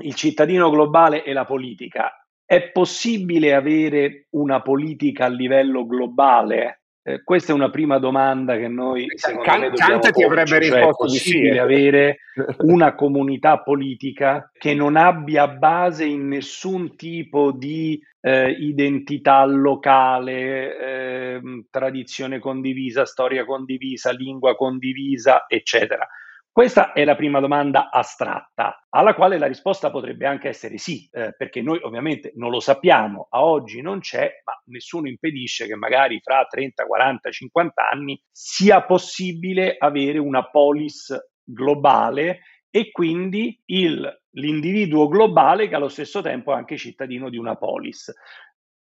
il cittadino globale e la politica. È possibile avere una politica a livello globale? Eh, questa è una prima domanda che noi secondo Can- me dobbiamo ti avrebbe cioè, risposto cioè, di sì. avere <laughs> una comunità politica che non abbia base in nessun tipo di eh, identità locale, eh, tradizione condivisa, storia condivisa, lingua condivisa, eccetera. Questa è la prima domanda astratta, alla quale la risposta potrebbe anche essere sì, eh, perché noi ovviamente non lo sappiamo, a oggi non c'è, ma nessuno impedisce che magari fra 30, 40, 50 anni sia possibile avere una polis globale e quindi il, l'individuo globale che allo stesso tempo è anche cittadino di una polis.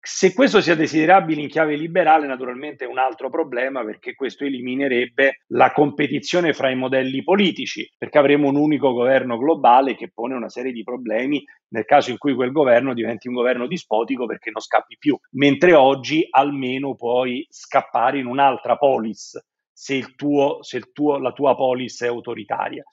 Se questo sia desiderabile in chiave liberale, naturalmente è un altro problema perché questo eliminerebbe la competizione fra i modelli politici, perché avremo un unico governo globale che pone una serie di problemi nel caso in cui quel governo diventi un governo dispotico perché non scappi più, mentre oggi almeno puoi scappare in un'altra polis se, tuo, se tuo, la tua polis è autoritaria.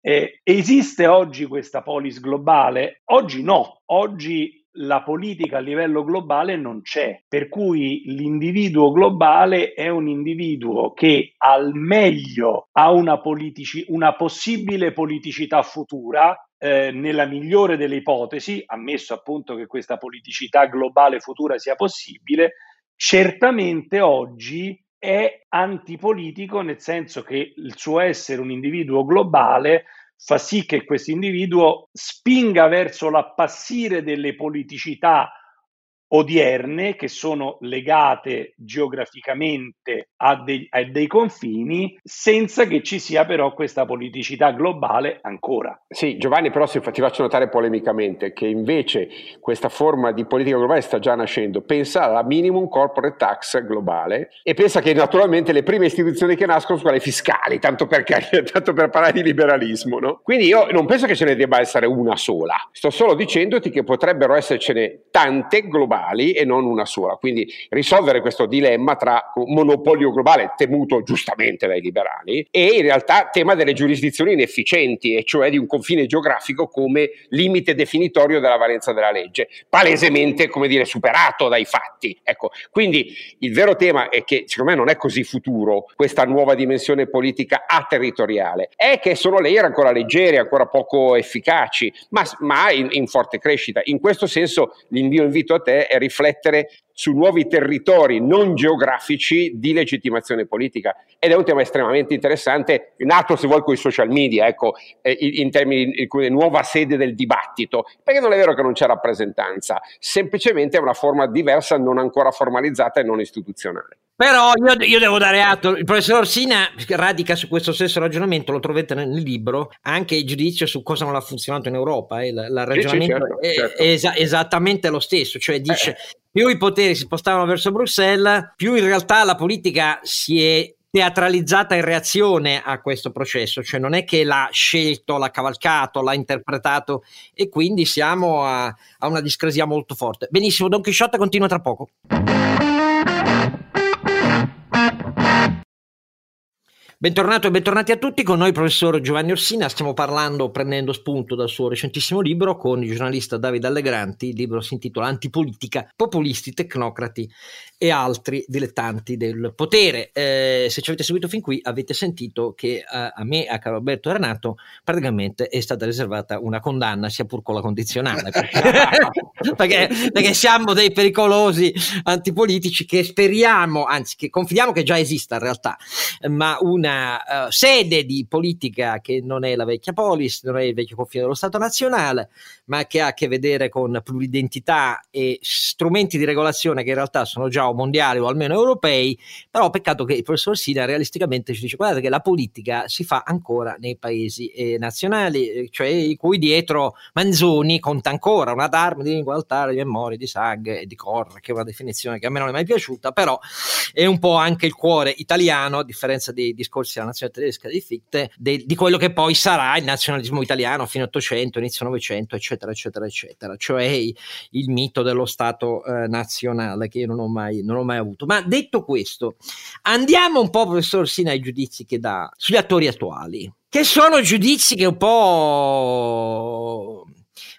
Eh, esiste oggi questa polis globale? Oggi no, oggi la politica a livello globale non c'è, per cui l'individuo globale è un individuo che al meglio ha una, politici- una possibile politicità futura, eh, nella migliore delle ipotesi, ammesso appunto che questa politicità globale futura sia possibile, certamente oggi è antipolitico nel senso che il suo essere un individuo globale fa sì che questo individuo spinga verso l'appassire delle politicità odierne che sono legate geograficamente a, dei, a dei confini senza che ci sia però questa politicità globale ancora. Sì, Giovanni, però se ti faccio notare polemicamente che invece questa forma di politica globale sta già nascendo. Pensa alla minimum corporate tax globale e pensa che naturalmente le prime istituzioni che nascono sono quelle fiscali, tanto per, <laughs> tanto per parlare di liberalismo. No? Quindi io non penso che ce ne debba essere una sola, sto solo dicendoti che potrebbero essercene tante globali globali e non una sola. Quindi risolvere questo dilemma tra monopolio globale, temuto giustamente dai liberali, e in realtà tema delle giurisdizioni inefficienti, e cioè di un confine geografico come limite definitorio della valenza della legge, palesemente, come dire, superato dai fatti. Ecco, quindi il vero tema è che secondo me non è così futuro questa nuova dimensione politica aterritoriale, è che sono layer ancora leggeri, ancora poco efficaci, ma, ma in, in forte crescita. In questo senso l'invio invito a te è riflettere su nuovi territori non geografici di legittimazione politica ed è un tema estremamente interessante, nato se vuoi con i social media, ecco, eh, in termini di nuova sede del dibattito, perché non è vero che non c'è rappresentanza, semplicemente è una forma diversa, non ancora formalizzata e non istituzionale. Però io, io, devo dare atto, il professor Orsina radica su questo stesso ragionamento, lo trovate nel libro, anche il giudizio su cosa non ha funzionato in Europa, il, il ragionamento sì, certo, è, certo. è esa- esattamente lo stesso, cioè dice eh. più i poteri si spostavano verso Bruxelles, più in realtà la politica si è teatralizzata in reazione a questo processo, cioè non è che l'ha scelto, l'ha cavalcato, l'ha interpretato e quindi siamo a, a una discrasia molto forte. Benissimo, Don Chisciotte continua tra poco. Bentornato e bentornati a tutti, con noi il professor Giovanni Orsina, stiamo parlando, prendendo spunto dal suo recentissimo libro con il giornalista Davide Allegranti, il libro si intitola Antipolitica, populisti, tecnocrati e altri dilettanti del potere. Eh, se ci avete seguito fin qui avete sentito che a, eh, a me a Carlo Alberto Renato praticamente è stata riservata una condanna, sia pur con la condizionale, perché, <laughs> perché, perché siamo dei pericolosi antipolitici che speriamo, anzi che confidiamo che già esista in realtà, ma una uh, sede di politica che non è la vecchia polis, non è il vecchio confine dello Stato nazionale, ma che ha a che vedere con pluridentità e strumenti di regolazione che in realtà sono già o mondiali o almeno europei, però peccato che il professor Sina realisticamente ci dice guardate che la politica si fa ancora nei paesi eh, nazionali, eh, cioè i cui dietro Manzoni conta ancora una d'arme di lingua altare, di memoria, di sangue e di cor, che è una definizione che a me non è mai piaciuta, però è un po' anche il cuore italiano, a differenza dei discorsi della nazione tedesca di Fichte, de, di quello che poi sarà il nazionalismo italiano fino 800, inizio 900, eccetera, eccetera, eccetera, cioè il, mito dello Stato eh, nazionale che io non ho mai, non ho mai avuto. Ma detto questo, andiamo un po', professor Sina, ai giudizi che dà sugli attori attuali, che sono giudizi che un po'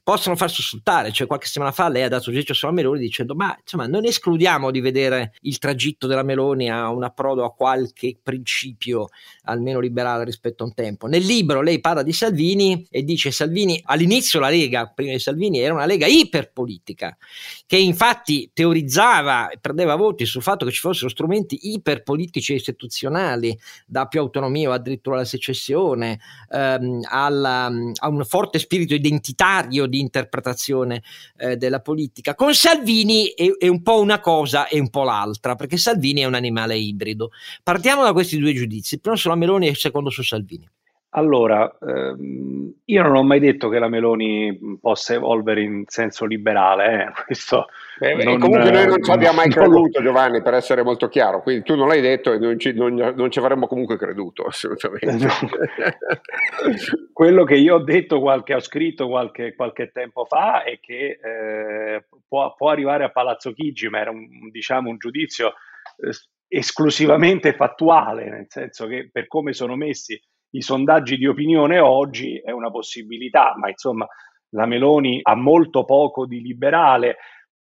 possono far sussultare. Cioè, qualche settimana fa lei ha dato giudizio sulla Meloni dicendo: Ma insomma, non escludiamo di vedere il tragitto della Meloni a un approdo a qualche principio almeno liberale rispetto a un tempo. Nel libro lei parla di Salvini e dice: Salvini all'inizio la Lega, prima di Salvini, era una Lega iperpolitica, che infatti teorizzava e prendeva voti sul fatto che ci fossero strumenti iperpolitici e istituzionali, da più autonomia o addirittura alla secessione, ehm, alla, a un forte spirito identitario di di interpretazione eh, della politica. Con Salvini è, è, un po' una cosa e un po' l'altra, perché Salvini è un animale ibrido. Partiamo da questi due giudizi, il primo sulla Meloni e il secondo su Salvini. Allora, ehm, io non ho mai detto che la Meloni possa evolvere in senso liberale, eh. <laughs> questo eh, non, comunque noi non ci abbiamo mai creduto Giovanni, per essere molto chiaro, quindi tu non l'hai detto e non ci, non, non ci avremmo comunque creduto, assolutamente. No. <laughs> Quello che io ho detto, qualche, ho scritto qualche, qualche tempo fa è che eh, può, può, arrivare a Palazzo Chigi, ma era un, diciamo, un giudizio eh, esclusivamente fattuale, nel senso che per come sono messi i sondaggi di opinione oggi è una possibilità, ma insomma la Meloni ha molto poco di liberale.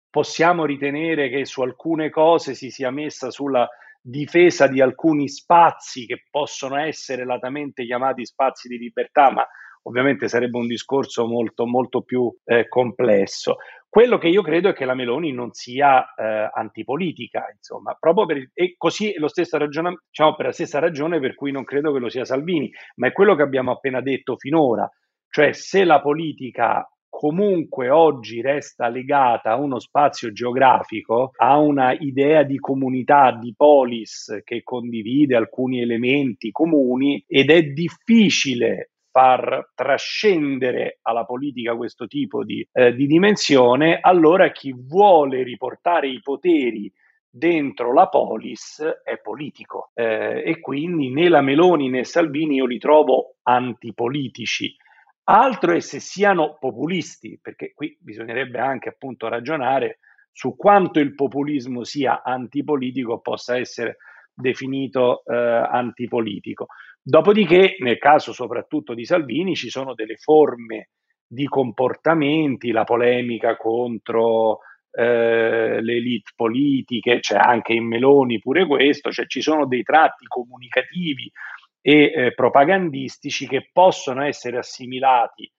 Possiamo ritenere che su alcune cose si sia messa sulla difesa di alcuni spazi che possono essere latamente chiamati spazi di libertà, ma ovviamente sarebbe un discorso molto, molto più eh, complesso. Quello che io credo è che la Meloni non sia eh, antipolitica, insomma, proprio per, e così lo stesso ragione, diciamo, per la stessa ragione per cui non credo che lo sia Salvini, ma è quello che abbiamo appena detto finora, cioè se la politica comunque oggi resta legata a uno spazio geografico, a una idea di comunità, di polis che condivide alcuni elementi comuni ed è difficile far trascendere alla politica questo tipo di, eh, di dimensione, allora chi vuole riportare i poteri dentro la polis è politico eh, e quindi né la Meloni né Salvini io li trovo antipolitici. Altro è se siano populisti, perché qui bisognerebbe anche appunto ragionare su quanto il populismo sia antipolitico possa essere definito eh, antipolitico. Dopodiché, nel caso soprattutto di Salvini, ci sono delle forme di comportamenti, la polemica contro eh, le elite politiche, c'è anche in Meloni pure questo, cioè ci sono dei tratti comunicativi e eh, propagandistici che possono essere assimilati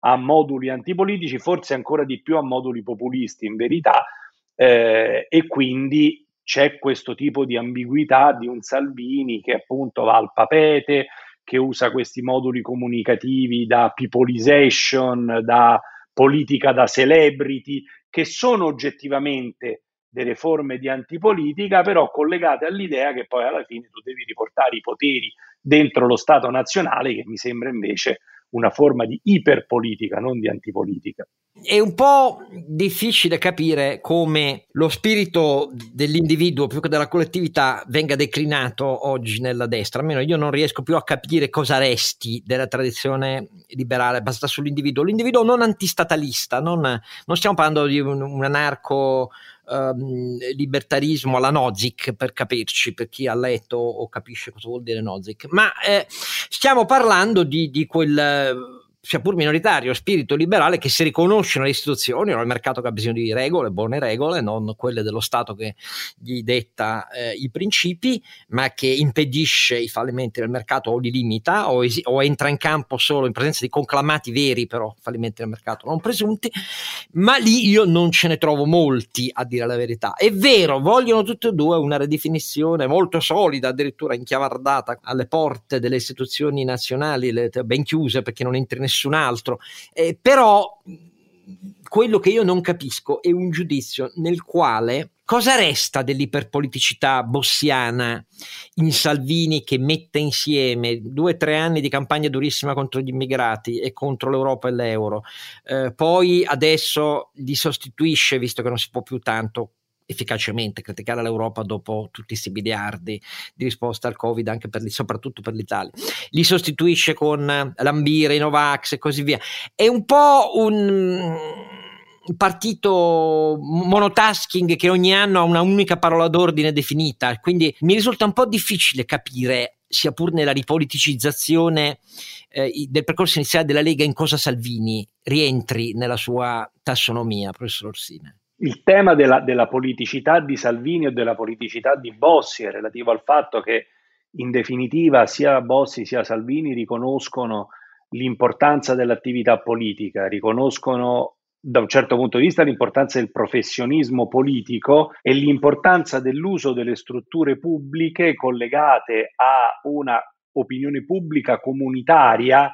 a moduli antipolitici, forse ancora di più a moduli populisti in verità, eh, e quindi c'è questo tipo di ambiguità di un Salvini che appunto va al papete, che usa questi moduli comunicativi da peopleization, da politica da celebrity, che sono oggettivamente delle forme di antipolitica, però collegate all'idea che poi alla fine tu devi riportare i poteri dentro lo Stato nazionale, che mi sembra invece una forma di iperpolitica, non di antipolitica. È un po' difficile capire come lo spirito dell'individuo più che della collettività venga declinato oggi nella destra, almeno io non riesco più a capire cosa resti della tradizione liberale basata sull'individuo. L'individuo non antistatalista, non, non stiamo parlando di un, un anarco um, libertarismo alla Nozick per capirci, per chi ha letto o capisce cosa vuol dire Nozick, ma eh, stiamo parlando di, di quel sia pur minoritario, spirito liberale che si riconosce nelle istituzioni nel mercato che ha bisogno di regole, buone regole, non quelle dello Stato che gli detta eh, i principi, ma che impedisce i fallimenti del mercato o li limita o, esi- o, entra in campo solo in presenza di conclamati veri, però fallimenti del mercato non presunti, ma lì io non ce ne trovo molti a dire la verità. È vero, vogliono tutti e due una ridefinizione molto solida, addirittura inchiavardata alle porte delle istituzioni nazionali, le, ben chiuse perché non entri nessuno nessun altro. Eh, però quello che io non capisco è un giudizio nel quale cosa resta dell'iperpoliticità bossiana in Salvini che mette insieme due o tre anni di campagna durissima contro gli immigrati e contro l'Europa e l'euro, eh, poi adesso li sostituisce, visto che non si può più tanto efficacemente criticare l'Europa dopo tutti questi miliardi di risposta al Covid, anche per, soprattutto per l'Italia. Li sostituisce con l'Ambire, i Novax e così via. È un po' un partito monotasking che ogni anno ha una unica parola d'ordine definita, quindi mi risulta un po' difficile capire sia pur nella ripoliticizzazione eh, del percorso iniziale della Lega in cosa Salvini rientri nella sua tassonomia, professor Orsina il tema della, della, politicità di Salvini o della politicità di Bossi è relativo al fatto che in definitiva sia Bossi sia Salvini riconoscono l'importanza dell'attività politica, riconoscono da un certo punto di vista l'importanza del professionismo politico e l'importanza dell'uso delle strutture pubbliche collegate a una opinione pubblica comunitaria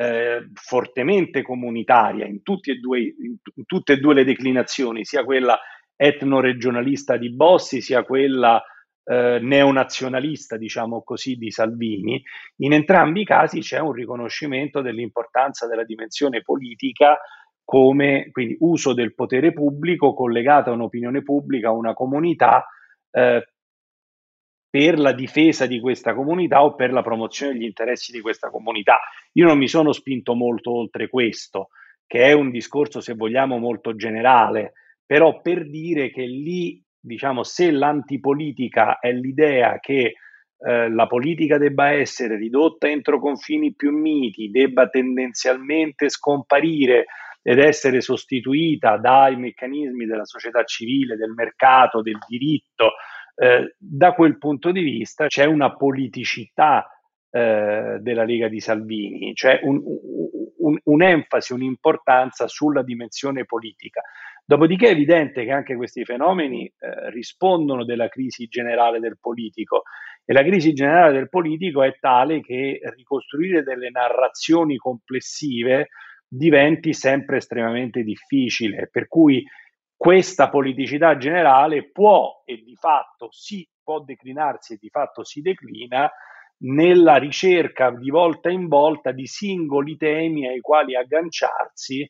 eh, fortemente comunitaria in, e due, in, tutte e due le declinazioni, sia quella etno-regionalista di Bossi, sia quella eh, neonazionalista, diciamo così, di Salvini, in entrambi i casi c'è un riconoscimento dell'importanza della dimensione politica come quindi uso del potere pubblico collegato a un'opinione pubblica, a una comunità eh, per la difesa di questa comunità o per la promozione degli interessi di questa comunità. Io non mi sono spinto molto oltre questo, che è un discorso, se vogliamo, molto generale, però per dire che lì, diciamo, se l'antipolitica è l'idea che eh, la politica debba essere ridotta entro confini più miti, debba tendenzialmente scomparire ed essere sostituita dai meccanismi della società civile, del mercato, del diritto, eh, da quel punto di vista c'è una politicità eh, della Lega di Salvini, cioè un, un, un'enfasi, un'importanza sulla dimensione politica. Dopodiché è evidente che anche questi fenomeni eh, rispondono della crisi generale del politico e la crisi generale del politico è tale che ricostruire delle narrazioni complessive diventi sempre estremamente difficile. Per cui questa politicità generale può e di fatto si può declinarsi e di fatto si declina nella ricerca di volta in volta di singoli temi ai quali agganciarsi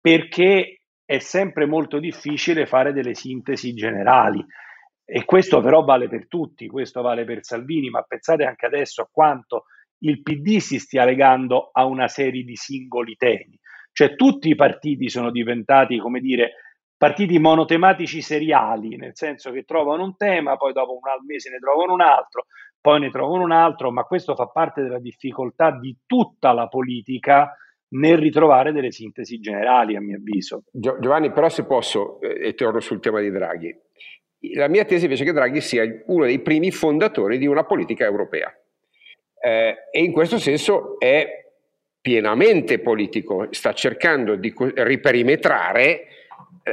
perché è sempre molto difficile fare delle sintesi generali. E questo però vale per tutti, questo vale per Salvini, ma pensate anche adesso a quanto il PD si stia legando a una serie di singoli temi. Cioè tutti i partiti sono diventati, come dire, partiti monotematici seriali, nel senso che trovano un tema, poi dopo un mese ne trovano un altro, poi ne trovano un altro, ma questo fa parte della difficoltà di tutta la politica nel ritrovare delle sintesi generali, a mio avviso. Giovanni, però se posso, eh, e torno sul tema di Draghi, la mia tesi invece è che Draghi sia uno dei primi fondatori di una politica europea eh, e in questo senso è pienamente politico, sta cercando di riperimetrare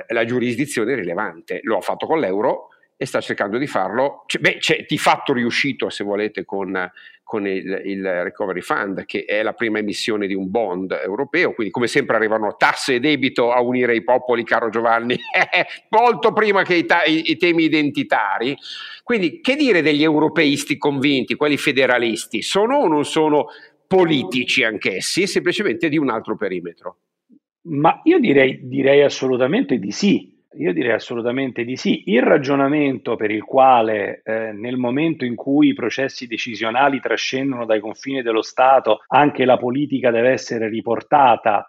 la giurisdizione rilevante, lo ha fatto con l'euro e sta cercando di farlo, cioè, beh, c'è di fatto riuscito se volete con, con il, il, Recovery Fund che è la prima emissione di un bond europeo, quindi come sempre arrivano tasse e debito a unire i popoli, caro Giovanni, <laughs> molto prima che i, ta- i, i temi identitari. Quindi che dire degli europeisti convinti, quelli federalisti, sono o non sono politici anch'essi, semplicemente di un altro perimetro? Ma io direi, direi assolutamente di sì io direi assolutamente di sì. Il ragionamento per il quale eh, nel momento in cui i processi decisionali trascendono dai confini dello Stato, anche la politica deve essere riportata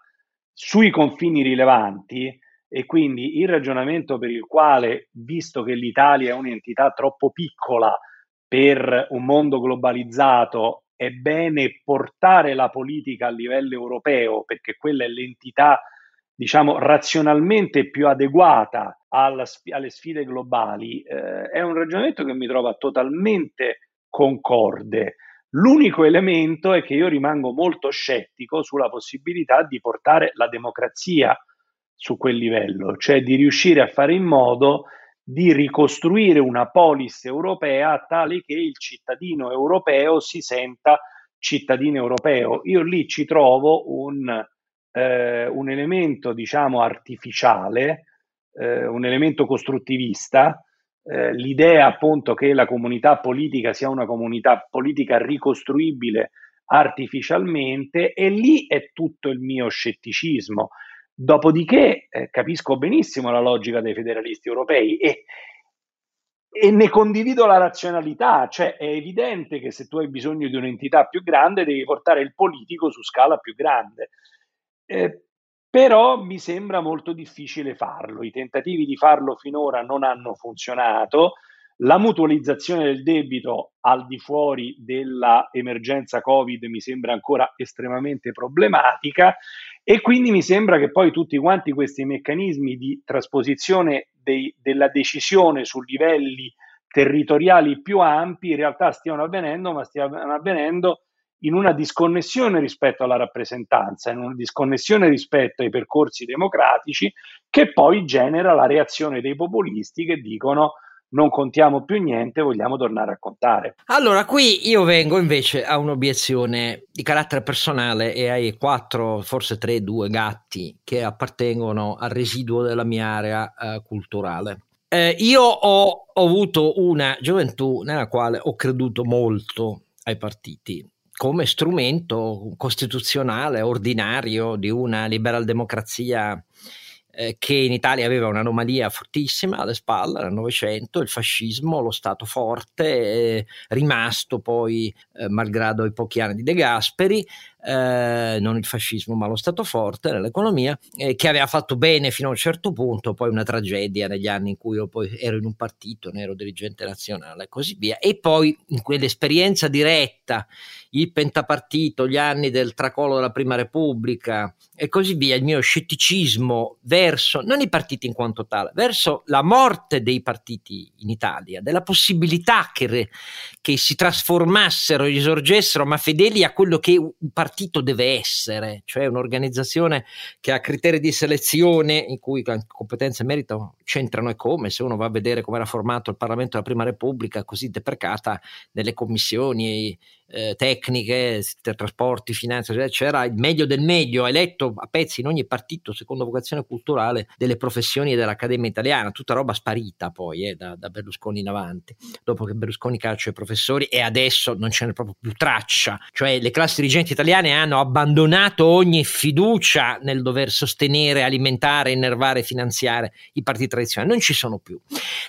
sui confini rilevanti e quindi il ragionamento per il quale, visto che l'Italia è un'entità troppo piccola per un mondo globalizzato, è bene portare la politica a livello europeo perché quella è l'entità diciamo, razionalmente più adeguata alla, alle sfide globali, eh, è un ragionamento che mi trova totalmente concorde. L'unico elemento è che io rimango molto scettico sulla possibilità di portare la democrazia su quel livello, cioè di riuscire a fare in modo di ricostruire una polis europea tale che il cittadino europeo si senta cittadino europeo. Io lì ci trovo un eh, un elemento, diciamo, artificiale, eh, un elemento costruttivista, eh, l'idea appunto che la comunità politica sia una comunità politica ricostruibile artificialmente e lì è tutto il mio scetticismo. Dopodiché eh, capisco benissimo la logica dei federalisti europei e, e ne condivido la razionalità, cioè è evidente che se tu hai bisogno di un'entità più grande devi portare il politico su scala più grande. Eh, però mi sembra molto difficile farlo. I tentativi di farlo finora non hanno funzionato. La mutualizzazione del debito al di fuori dell'emergenza Covid mi sembra ancora estremamente problematica e quindi mi sembra che poi tutti quanti questi meccanismi di trasposizione dei, della decisione su livelli territoriali più ampi in realtà stiano avvenendo, ma stiano avvenendo in una disconnessione rispetto alla rappresentanza, in una disconnessione rispetto ai percorsi democratici, che poi genera la reazione dei populisti che dicono non contiamo più niente, vogliamo tornare a contare. Allora, qui io vengo invece a un'obiezione di carattere personale e ai quattro, forse tre, due gatti che appartengono al residuo della mia area eh, culturale. Eh, io ho, ho avuto una gioventù nella quale ho creduto molto ai partiti come strumento costituzionale ordinario di una liberal democrazia eh, che in Italia aveva un'anomalia fortissima alle spalle nel Novecento, il fascismo, lo Stato forte, eh, rimasto poi, eh, malgrado i pochi anni di De Gasperi, eh, non il fascismo ma lo Stato forte nell'economia, eh, che aveva fatto bene fino a un certo punto, poi una tragedia negli anni in cui io poi ero in un partito, ne ero dirigente nazionale e così via, e poi in quell'esperienza diretta, il pentapartito, gli anni del tracollo della Prima Repubblica e così via, il mio scetticismo verso, non i partiti in quanto tale, verso la morte dei partiti in Italia, della possibilità che, che si trasformassero, risorgessero, ma fedeli a quello che un partito partito deve essere, cioè un'organizzazione che ha criteri di selezione in cui competenze e merito c'entrano e come, se uno va a vedere come era formato il Parlamento della Prima Repubblica, così deprecata nelle commissioni eh, tecniche, trasporti, finanze, c'era il meglio del meglio, eletto a pezzi in ogni partito secondo vocazione culturale delle professioni dell'Accademia Italiana, tutta roba sparita poi eh, da, da, Berlusconi in avanti, dopo che Berlusconi caccia i professori e adesso non ce n'è proprio più traccia, cioè le classi dirigenti italiane hanno abbandonato ogni fiducia nel dover sostenere, alimentare, innervare, finanziare i partiti tradizionali, non ci sono più.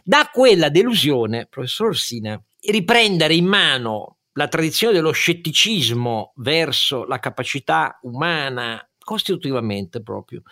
Da quella delusione, professor Orsina, riprendere in mano la tradizione dello scetticismo verso la capacità umana costitutivamente proprio,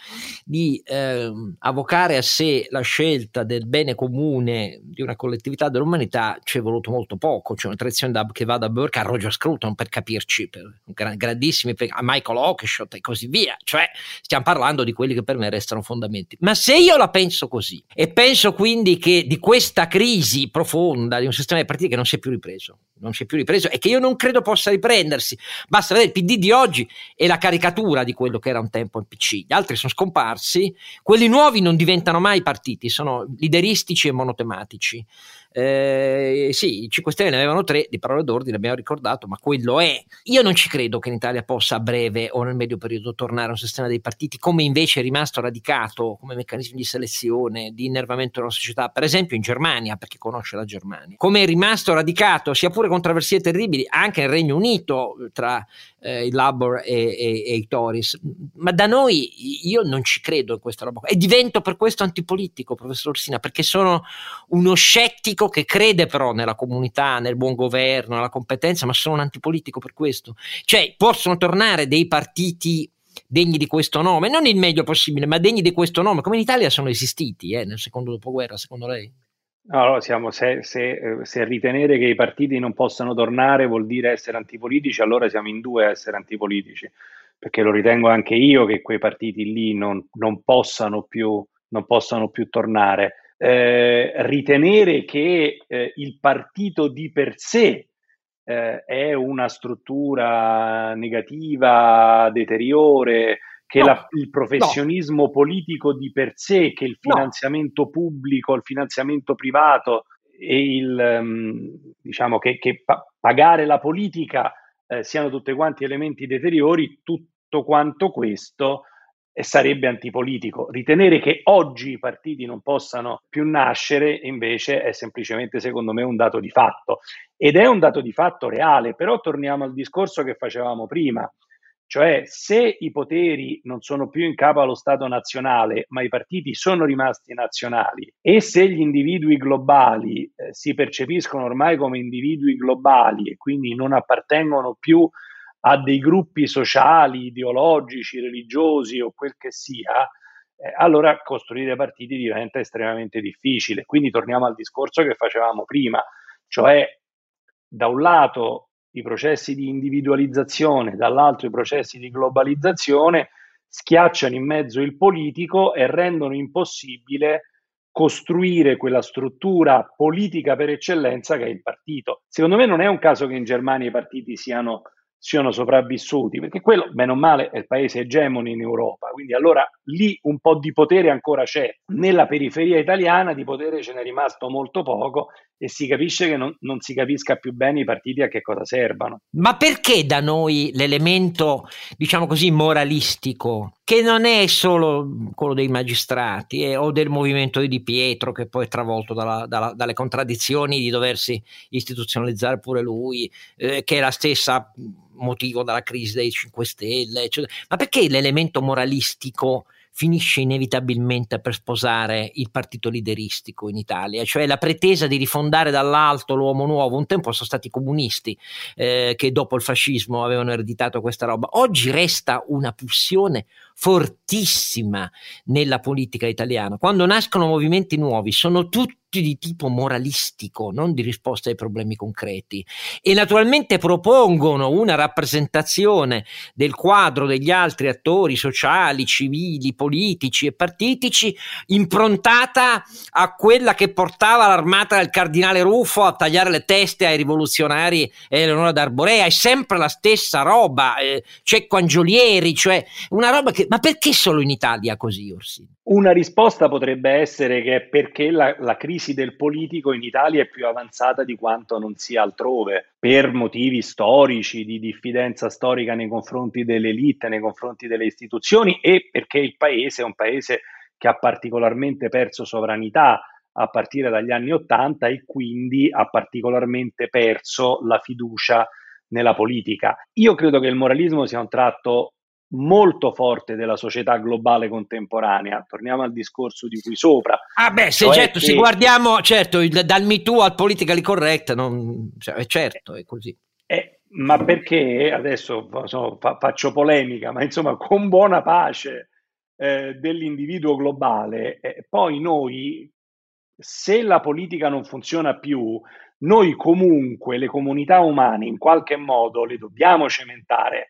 di eh, avvocare a sé la scelta del bene comune di una collettività dell'umanità ci è voluto molto poco, c'è una tradizione da, che va da Burke a Roger Scruton per capirci, per grandissimi, a Michael Oakeshott e così via, cioè stiamo parlando di quelli che per me restano fondamenti. Ma se io la penso così e penso quindi che di questa crisi profonda di un sistema di partiti che non si è più ripreso, non si è più ripreso e che io non credo possa riprendersi, basta vedere il PD di oggi e la caricatura di quello che era un tempo il PC, gli altri sono scomparsi, quelli nuovi non diventano mai partiti, sono lideristici e monotematici. Eh, sì, i 5 Stelle ne avevano tre di parole d'ordine, abbiamo ricordato, ma quello è. Io non ci credo che in Italia possa a breve o nel medio periodo tornare a un sistema dei partiti come invece è rimasto radicato come meccanismo di selezione, di innervamento della società, per esempio in Germania, perché conosce la Germania. Come è rimasto radicato, sia pure controversie terribili, anche nel Regno Unito tra eh, il Labour e, e, e, i Tories. Ma da noi io non ci credo in questa roba. E divento per questo antipolitico, professor Orsina, perché sono uno scettico che crede però nella comunità, nel buon governo, nella competenza, ma sono un antipolitico per questo. Cioè, possono tornare dei partiti degni di questo nome, non il meglio possibile, ma degni di questo nome, come in Italia sono esistiti eh, nel secondo dopoguerra, secondo lei? No, siamo, se, se, se, ritenere che i partiti non possano tornare vuol dire essere antipolitici, allora siamo in due a essere antipolitici, perché lo ritengo anche io che quei partiti lì non, non, possano, più, non possano più tornare. Eh, ritenere che eh, il partito di per sé eh, è una struttura negativa, deteriore, che no, la, il professionismo no. politico di per sé, che il finanziamento no. pubblico, il finanziamento privato e il, um, diciamo che, che pa- pagare la politica eh, siano tutti quanti elementi deteriori, tutto quanto questo eh, sarebbe antipolitico. Ritenere che oggi i partiti non possano più nascere invece è semplicemente secondo me un dato di fatto ed è un dato di fatto reale, però torniamo al discorso che facevamo prima. Cioè, se i poteri non sono più in capo allo Stato nazionale, ma i partiti sono rimasti nazionali, e se gli individui globali eh, si percepiscono ormai come individui globali e quindi non appartengono più a dei gruppi sociali, ideologici, religiosi o quel che sia, eh, allora costruire partiti diventa estremamente difficile. Quindi torniamo al discorso che facevamo prima, cioè da un lato i processi di individualizzazione, dall'altro i processi di globalizzazione, schiacciano in mezzo il politico e rendono impossibile costruire quella struttura politica per eccellenza che è il partito. Secondo me non è un caso che in Germania i partiti siano siano sopravvissuti, perché quello, bene o male, è il paese egemone in Europa, quindi allora lì un po' di potere ancora c'è. Nella periferia italiana di potere ce n'è rimasto molto poco e si capisce che non, non, si capisca più bene i partiti a che cosa servano. Ma perché da noi l'elemento, diciamo così, moralistico, che non è solo quello dei magistrati eh, o del movimento di Pietro, che poi è travolto dalla, dalla, dalle contraddizioni di doversi istituzionalizzare pure lui, eh, che è la stessa motivo della crisi dei 5 Stelle, eccetera. ma perché l'elemento moralistico finisce inevitabilmente per sposare il partito lideristico in Italia, cioè la pretesa di rifondare dall'alto l'uomo nuovo. Un tempo sono stati i comunisti eh, che dopo il fascismo avevano ereditato questa roba. Oggi resta una pulsione fortissima nella politica italiana. Quando nascono movimenti nuovi sono tutti di tipo moralistico, non di risposta ai problemi concreti. E naturalmente propongono una rappresentazione del quadro degli altri attori sociali, civili, politici e partitici improntata a quella che portava l'armata del cardinale Ruffo a tagliare le teste ai rivoluzionari Eleonora d'Arborea. È sempre la stessa roba, eh, Cecco Angiolieri, cioè una roba che ma perché solo in Italia così, Orsini? Una risposta potrebbe essere che è perché la, la, crisi del politico in Italia è più avanzata di quanto non sia altrove, per motivi storici, di diffidenza storica nei confronti dell'elite, nei confronti delle istituzioni e perché il paese è un paese che ha particolarmente perso sovranità a partire dagli anni Ottanta e quindi ha particolarmente perso la fiducia nella politica. Io credo che il moralismo sia un tratto molto forte della società globale contemporanea. Torniamo al discorso di qui sopra. Ah beh, se, cioè certo, che... se guardiamo certo, il, dal Me Too al politically correct, non, cioè, certo, è così. Eh, ma perché adesso so, fa, faccio polemica, ma insomma, con buona pace eh, dell'individuo globale, eh, poi noi, se la politica non funziona più, noi comunque le comunità umane in qualche modo le dobbiamo cementare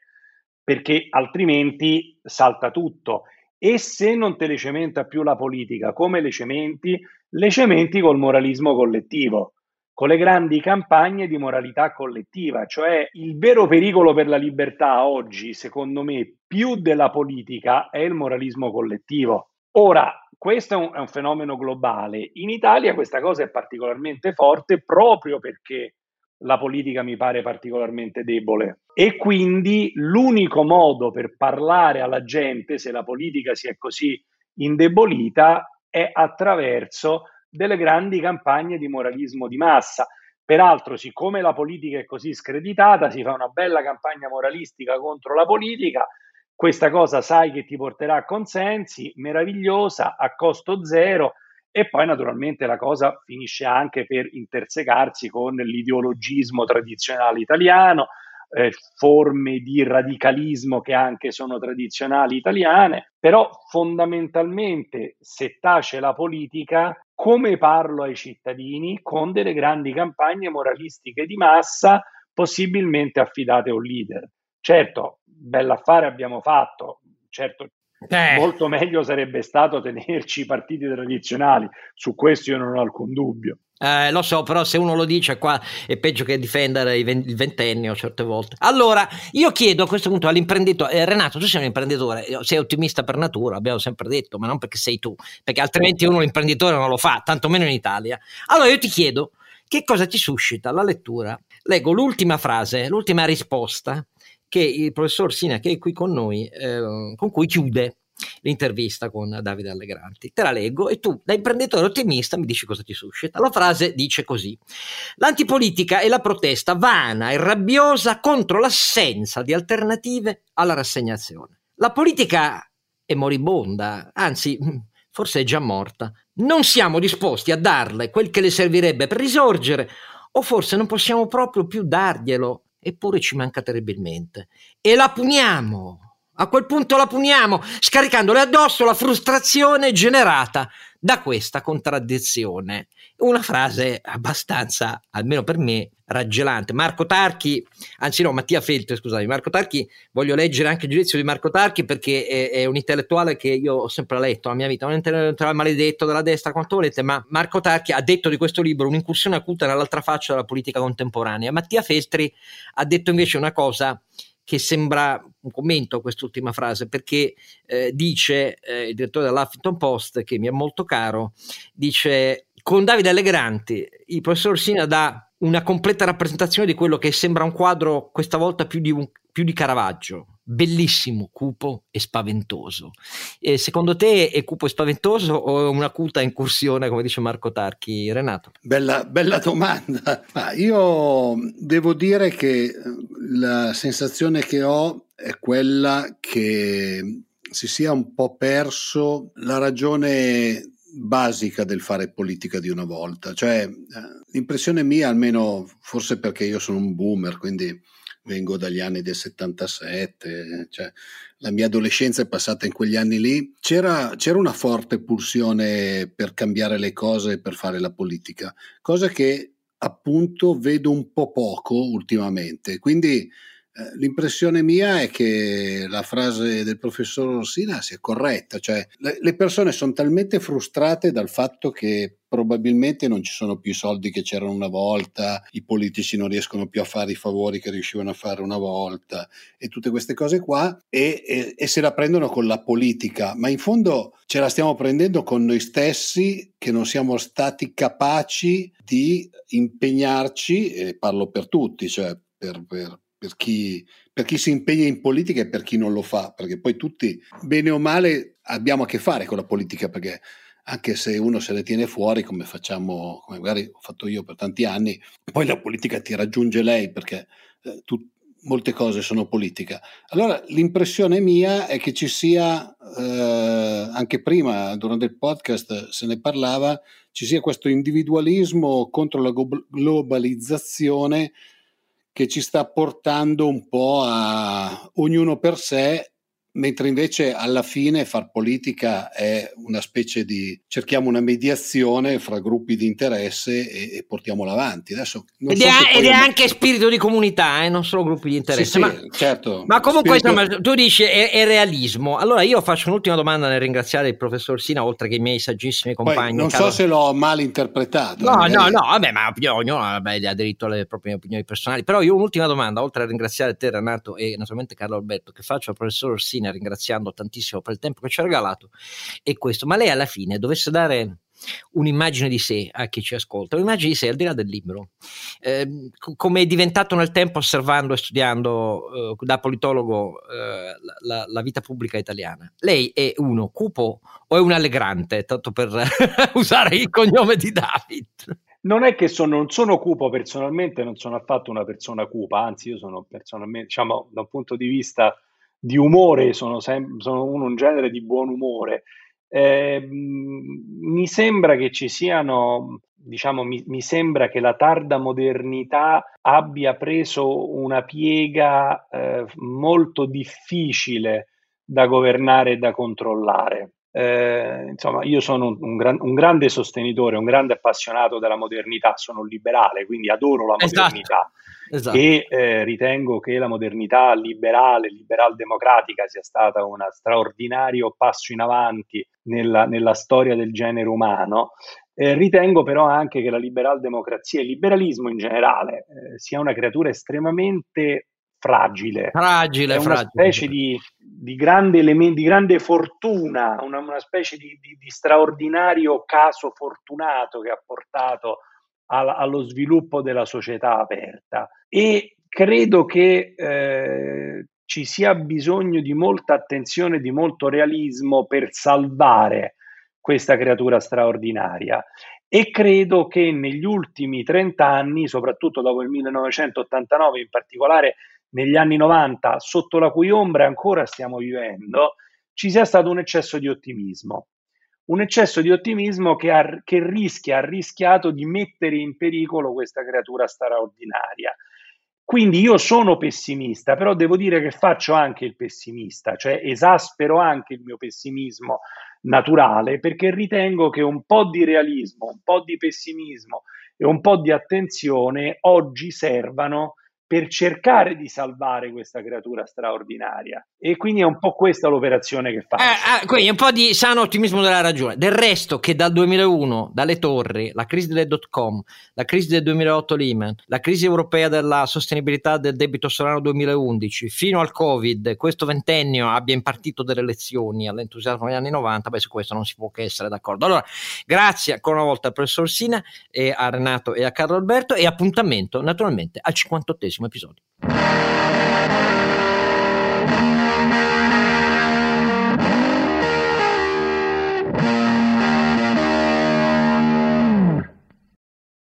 perché altrimenti salta tutto. E se non te le cementa più la politica, come le cementi? Le cementi col moralismo collettivo, con le grandi campagne di moralità collettiva, cioè il vero pericolo per la libertà oggi, secondo me, più della politica è il moralismo collettivo. Ora, questo è un, è un fenomeno globale. In Italia questa cosa è particolarmente forte proprio perché la politica mi pare particolarmente debole. E quindi l'unico modo per parlare alla gente, se la politica si è così indebolita, è attraverso delle grandi campagne di moralismo di massa. Peraltro, siccome la politica è così screditata, si fa una bella campagna moralistica contro la politica. Questa cosa sai che ti porterà a consensi, meravigliosa, a costo zero, e poi naturalmente la cosa finisce anche per intersecarsi con l'ideologismo tradizionale italiano, eh, forme di radicalismo che anche sono tradizionali italiane, però fondamentalmente se tace la politica, come parlo ai cittadini? Con delle grandi campagne moralistiche di massa, possibilmente affidate a un leader. Certo, bell'affare abbiamo fatto, certo eh. Molto meglio sarebbe stato tenerci i partiti tradizionali, su questo io non ho alcun dubbio. Eh, lo so, però se uno lo dice qua è peggio che difendere il ventennio certe volte. Allora, io chiedo a questo punto all'imprenditore, eh, Renato, tu sei un imprenditore, sei ottimista per natura, abbiamo sempre detto, ma non perché sei tu, perché altrimenti uno l'imprenditore non lo fa, tantomeno in Italia. Allora io ti chiedo, che cosa ti suscita la lettura? Leggo l'ultima frase, l'ultima risposta che il professor Sina, che è qui con noi, eh, con cui chiude l'intervista con Davide Allegranti. Te la leggo e tu, da imprenditore ottimista, mi dici cosa ti suscita. La frase dice così: L'antipolitica è la protesta vana e rabbiosa contro l'assenza di alternative alla rassegnazione. La politica è moribonda, anzi, forse è già morta. Non siamo disposti a darle quel che le servirebbe per risorgere, o forse non possiamo proprio più darglielo eppure ci manca terribilmente. E la puniamo. A quel punto la puniamo, scaricandole addosso la frustrazione generata da questa contraddizione. Una frase abbastanza, almeno per me, raggelante. Marco Tarchi, anzi no, Mattia Feltri, scusami, Marco Tarchi, voglio leggere anche il giudizio di Marco Tarchi perché è, è un intellettuale che io ho sempre letto nella mia vita, un intellettuale maledetto della destra, quanto volete, ma Marco Tarchi ha detto di questo libro un'incursione acuta nell'altra faccia della politica contemporanea. Mattia Feltri ha detto invece una cosa che sembra un commento a quest'ultima frase, perché eh, dice eh, il direttore dell'Huffington Post, che mi è molto caro, dice con Davide Allegranti il professor Sina dà una completa rappresentazione di quello che sembra un quadro questa volta più di, un, più di Caravaggio, bellissimo, cupo e spaventoso. E secondo te è cupo e spaventoso o è una cuta incursione, come dice Marco Tarchi? Renato? Bella, bella domanda. Ma io devo dire che la sensazione che ho è quella che si sia un po' perso la ragione basica del fare politica di una volta. Cioè, eh, l'impressione mia, almeno forse perché io sono un boomer, quindi vengo dagli anni del 77, cioè la mia adolescenza è passata in quegli anni lì, c'era, c'era una forte pulsione per cambiare le cose e per fare la politica, cosa che appunto vedo un po' poco ultimamente. Quindi l'impressione mia è che la frase del professor Orsina sia corretta, cioè le, le persone sono talmente frustrate dal fatto che probabilmente non ci sono più i soldi che c'erano una volta, i politici non riescono più a fare i favori che riuscivano a fare una volta e tutte queste cose qua e, e, e se la prendono con la politica, ma in fondo ce la stiamo prendendo con noi stessi che non siamo stati capaci di impegnarci, e parlo per tutti, cioè per, per, per chi, per chi si impegna in politica e per chi non lo fa, perché poi tutti, bene o male, abbiamo a che fare con la politica, perché anche se uno se ne tiene fuori, come facciamo, come magari ho fatto io per tanti anni, poi la politica ti raggiunge lei perché eh, tu, molte cose sono politica. Allora l'impressione mia è che ci sia, eh, anche prima durante il podcast se ne parlava, ci sia questo individualismo contro la globalizzazione che ci sta portando un po' a ognuno per sé mentre invece alla fine far politica è una specie di cerchiamo una mediazione fra gruppi di interesse e, e portiamola avanti. Adesso, ed, so è, ed è, anche spirito di comunità, eh? non solo gruppi di interesse. Sì, ma, sì, certo, ma comunque spirito... insomma, tu dici è, è, realismo. Allora io faccio un'ultima domanda nel ringraziare il professor Sina, oltre che i miei saggissimi compagni. Poi, non so se l'ho mal interpretato. No, magari... no, no, vabbè, ma ognuno vabbè, ha diritto alle proprie opinioni personali. Però io un'ultima domanda, oltre a ringraziare te Renato e naturalmente Carlo Alberto, che faccio al professor Sina ringraziando tantissimo per il tempo che ci ha regalato, è questo. Ma lei alla fine dovesse dare un'immagine di sé a chi ci ascolta, un'immagine di sé al di là del libro, eh, come è diventato nel tempo osservando e studiando eh, da politologo eh, la, la, vita pubblica italiana. Lei è uno cupo o è un allegrante, tanto per <laughs> usare il cognome di David? Non è che sono, non sono cupo personalmente, non sono affatto una persona cupa, anzi io sono personalmente, diciamo, da un punto di vista di umore, sono, sem- sono uno, un genere di buon umore. Eh, mi sembra che ci siano, diciamo, mi, mi, sembra che la tarda modernità abbia preso una piega eh, molto difficile da governare e da controllare. Eh, insomma, io sono un, un, gran, un, grande sostenitore, un grande appassionato della modernità, sono un liberale, quindi adoro la esatto. modernità esatto. e eh, ritengo che la modernità liberale, liberal-democratica sia stata un straordinario passo in avanti nella, nella storia del genere umano. Eh, ritengo però anche che la liberal-democrazia e il liberalismo in generale eh, sia una creatura estremamente fragile. Fragile, è una fragile. specie di, di, grande elemento, di grande fortuna, una, una specie di, di, di, straordinario caso fortunato che ha portato al, allo sviluppo della società aperta. E credo che eh, ci sia bisogno di molta attenzione, di molto realismo per salvare questa creatura straordinaria. E credo che negli ultimi 30 anni, soprattutto dopo il 1989, in particolare negli anni 90, sotto la cui ombra ancora stiamo vivendo, ci sia stato un eccesso di ottimismo. Un eccesso di ottimismo che, ha, che rischia, ha rischiato di mettere in pericolo questa creatura straordinaria. Quindi io sono pessimista, però devo dire che faccio anche il pessimista, cioè esaspero anche il mio pessimismo naturale perché ritengo che un po' di realismo, un po' di pessimismo e un po' di attenzione oggi servano per cercare di salvare questa creatura straordinaria. E quindi è un po' questa l'operazione che fa. Eh, eh, quindi un po' di sano ottimismo della ragione. Del resto, che dal 2001, dalle torri, la crisi delle dot com, la crisi del 2008 Lehman, la crisi europea della sostenibilità del debito sovrano 2011, fino al Covid, questo ventennio abbia impartito delle lezioni all'entusiasmo degli anni 90, beh, su questo non si può che essere d'accordo. Allora, grazie ancora una volta al professor Sina, e a Renato e a Carlo Alberto, e appuntamento naturalmente al 58 episodio.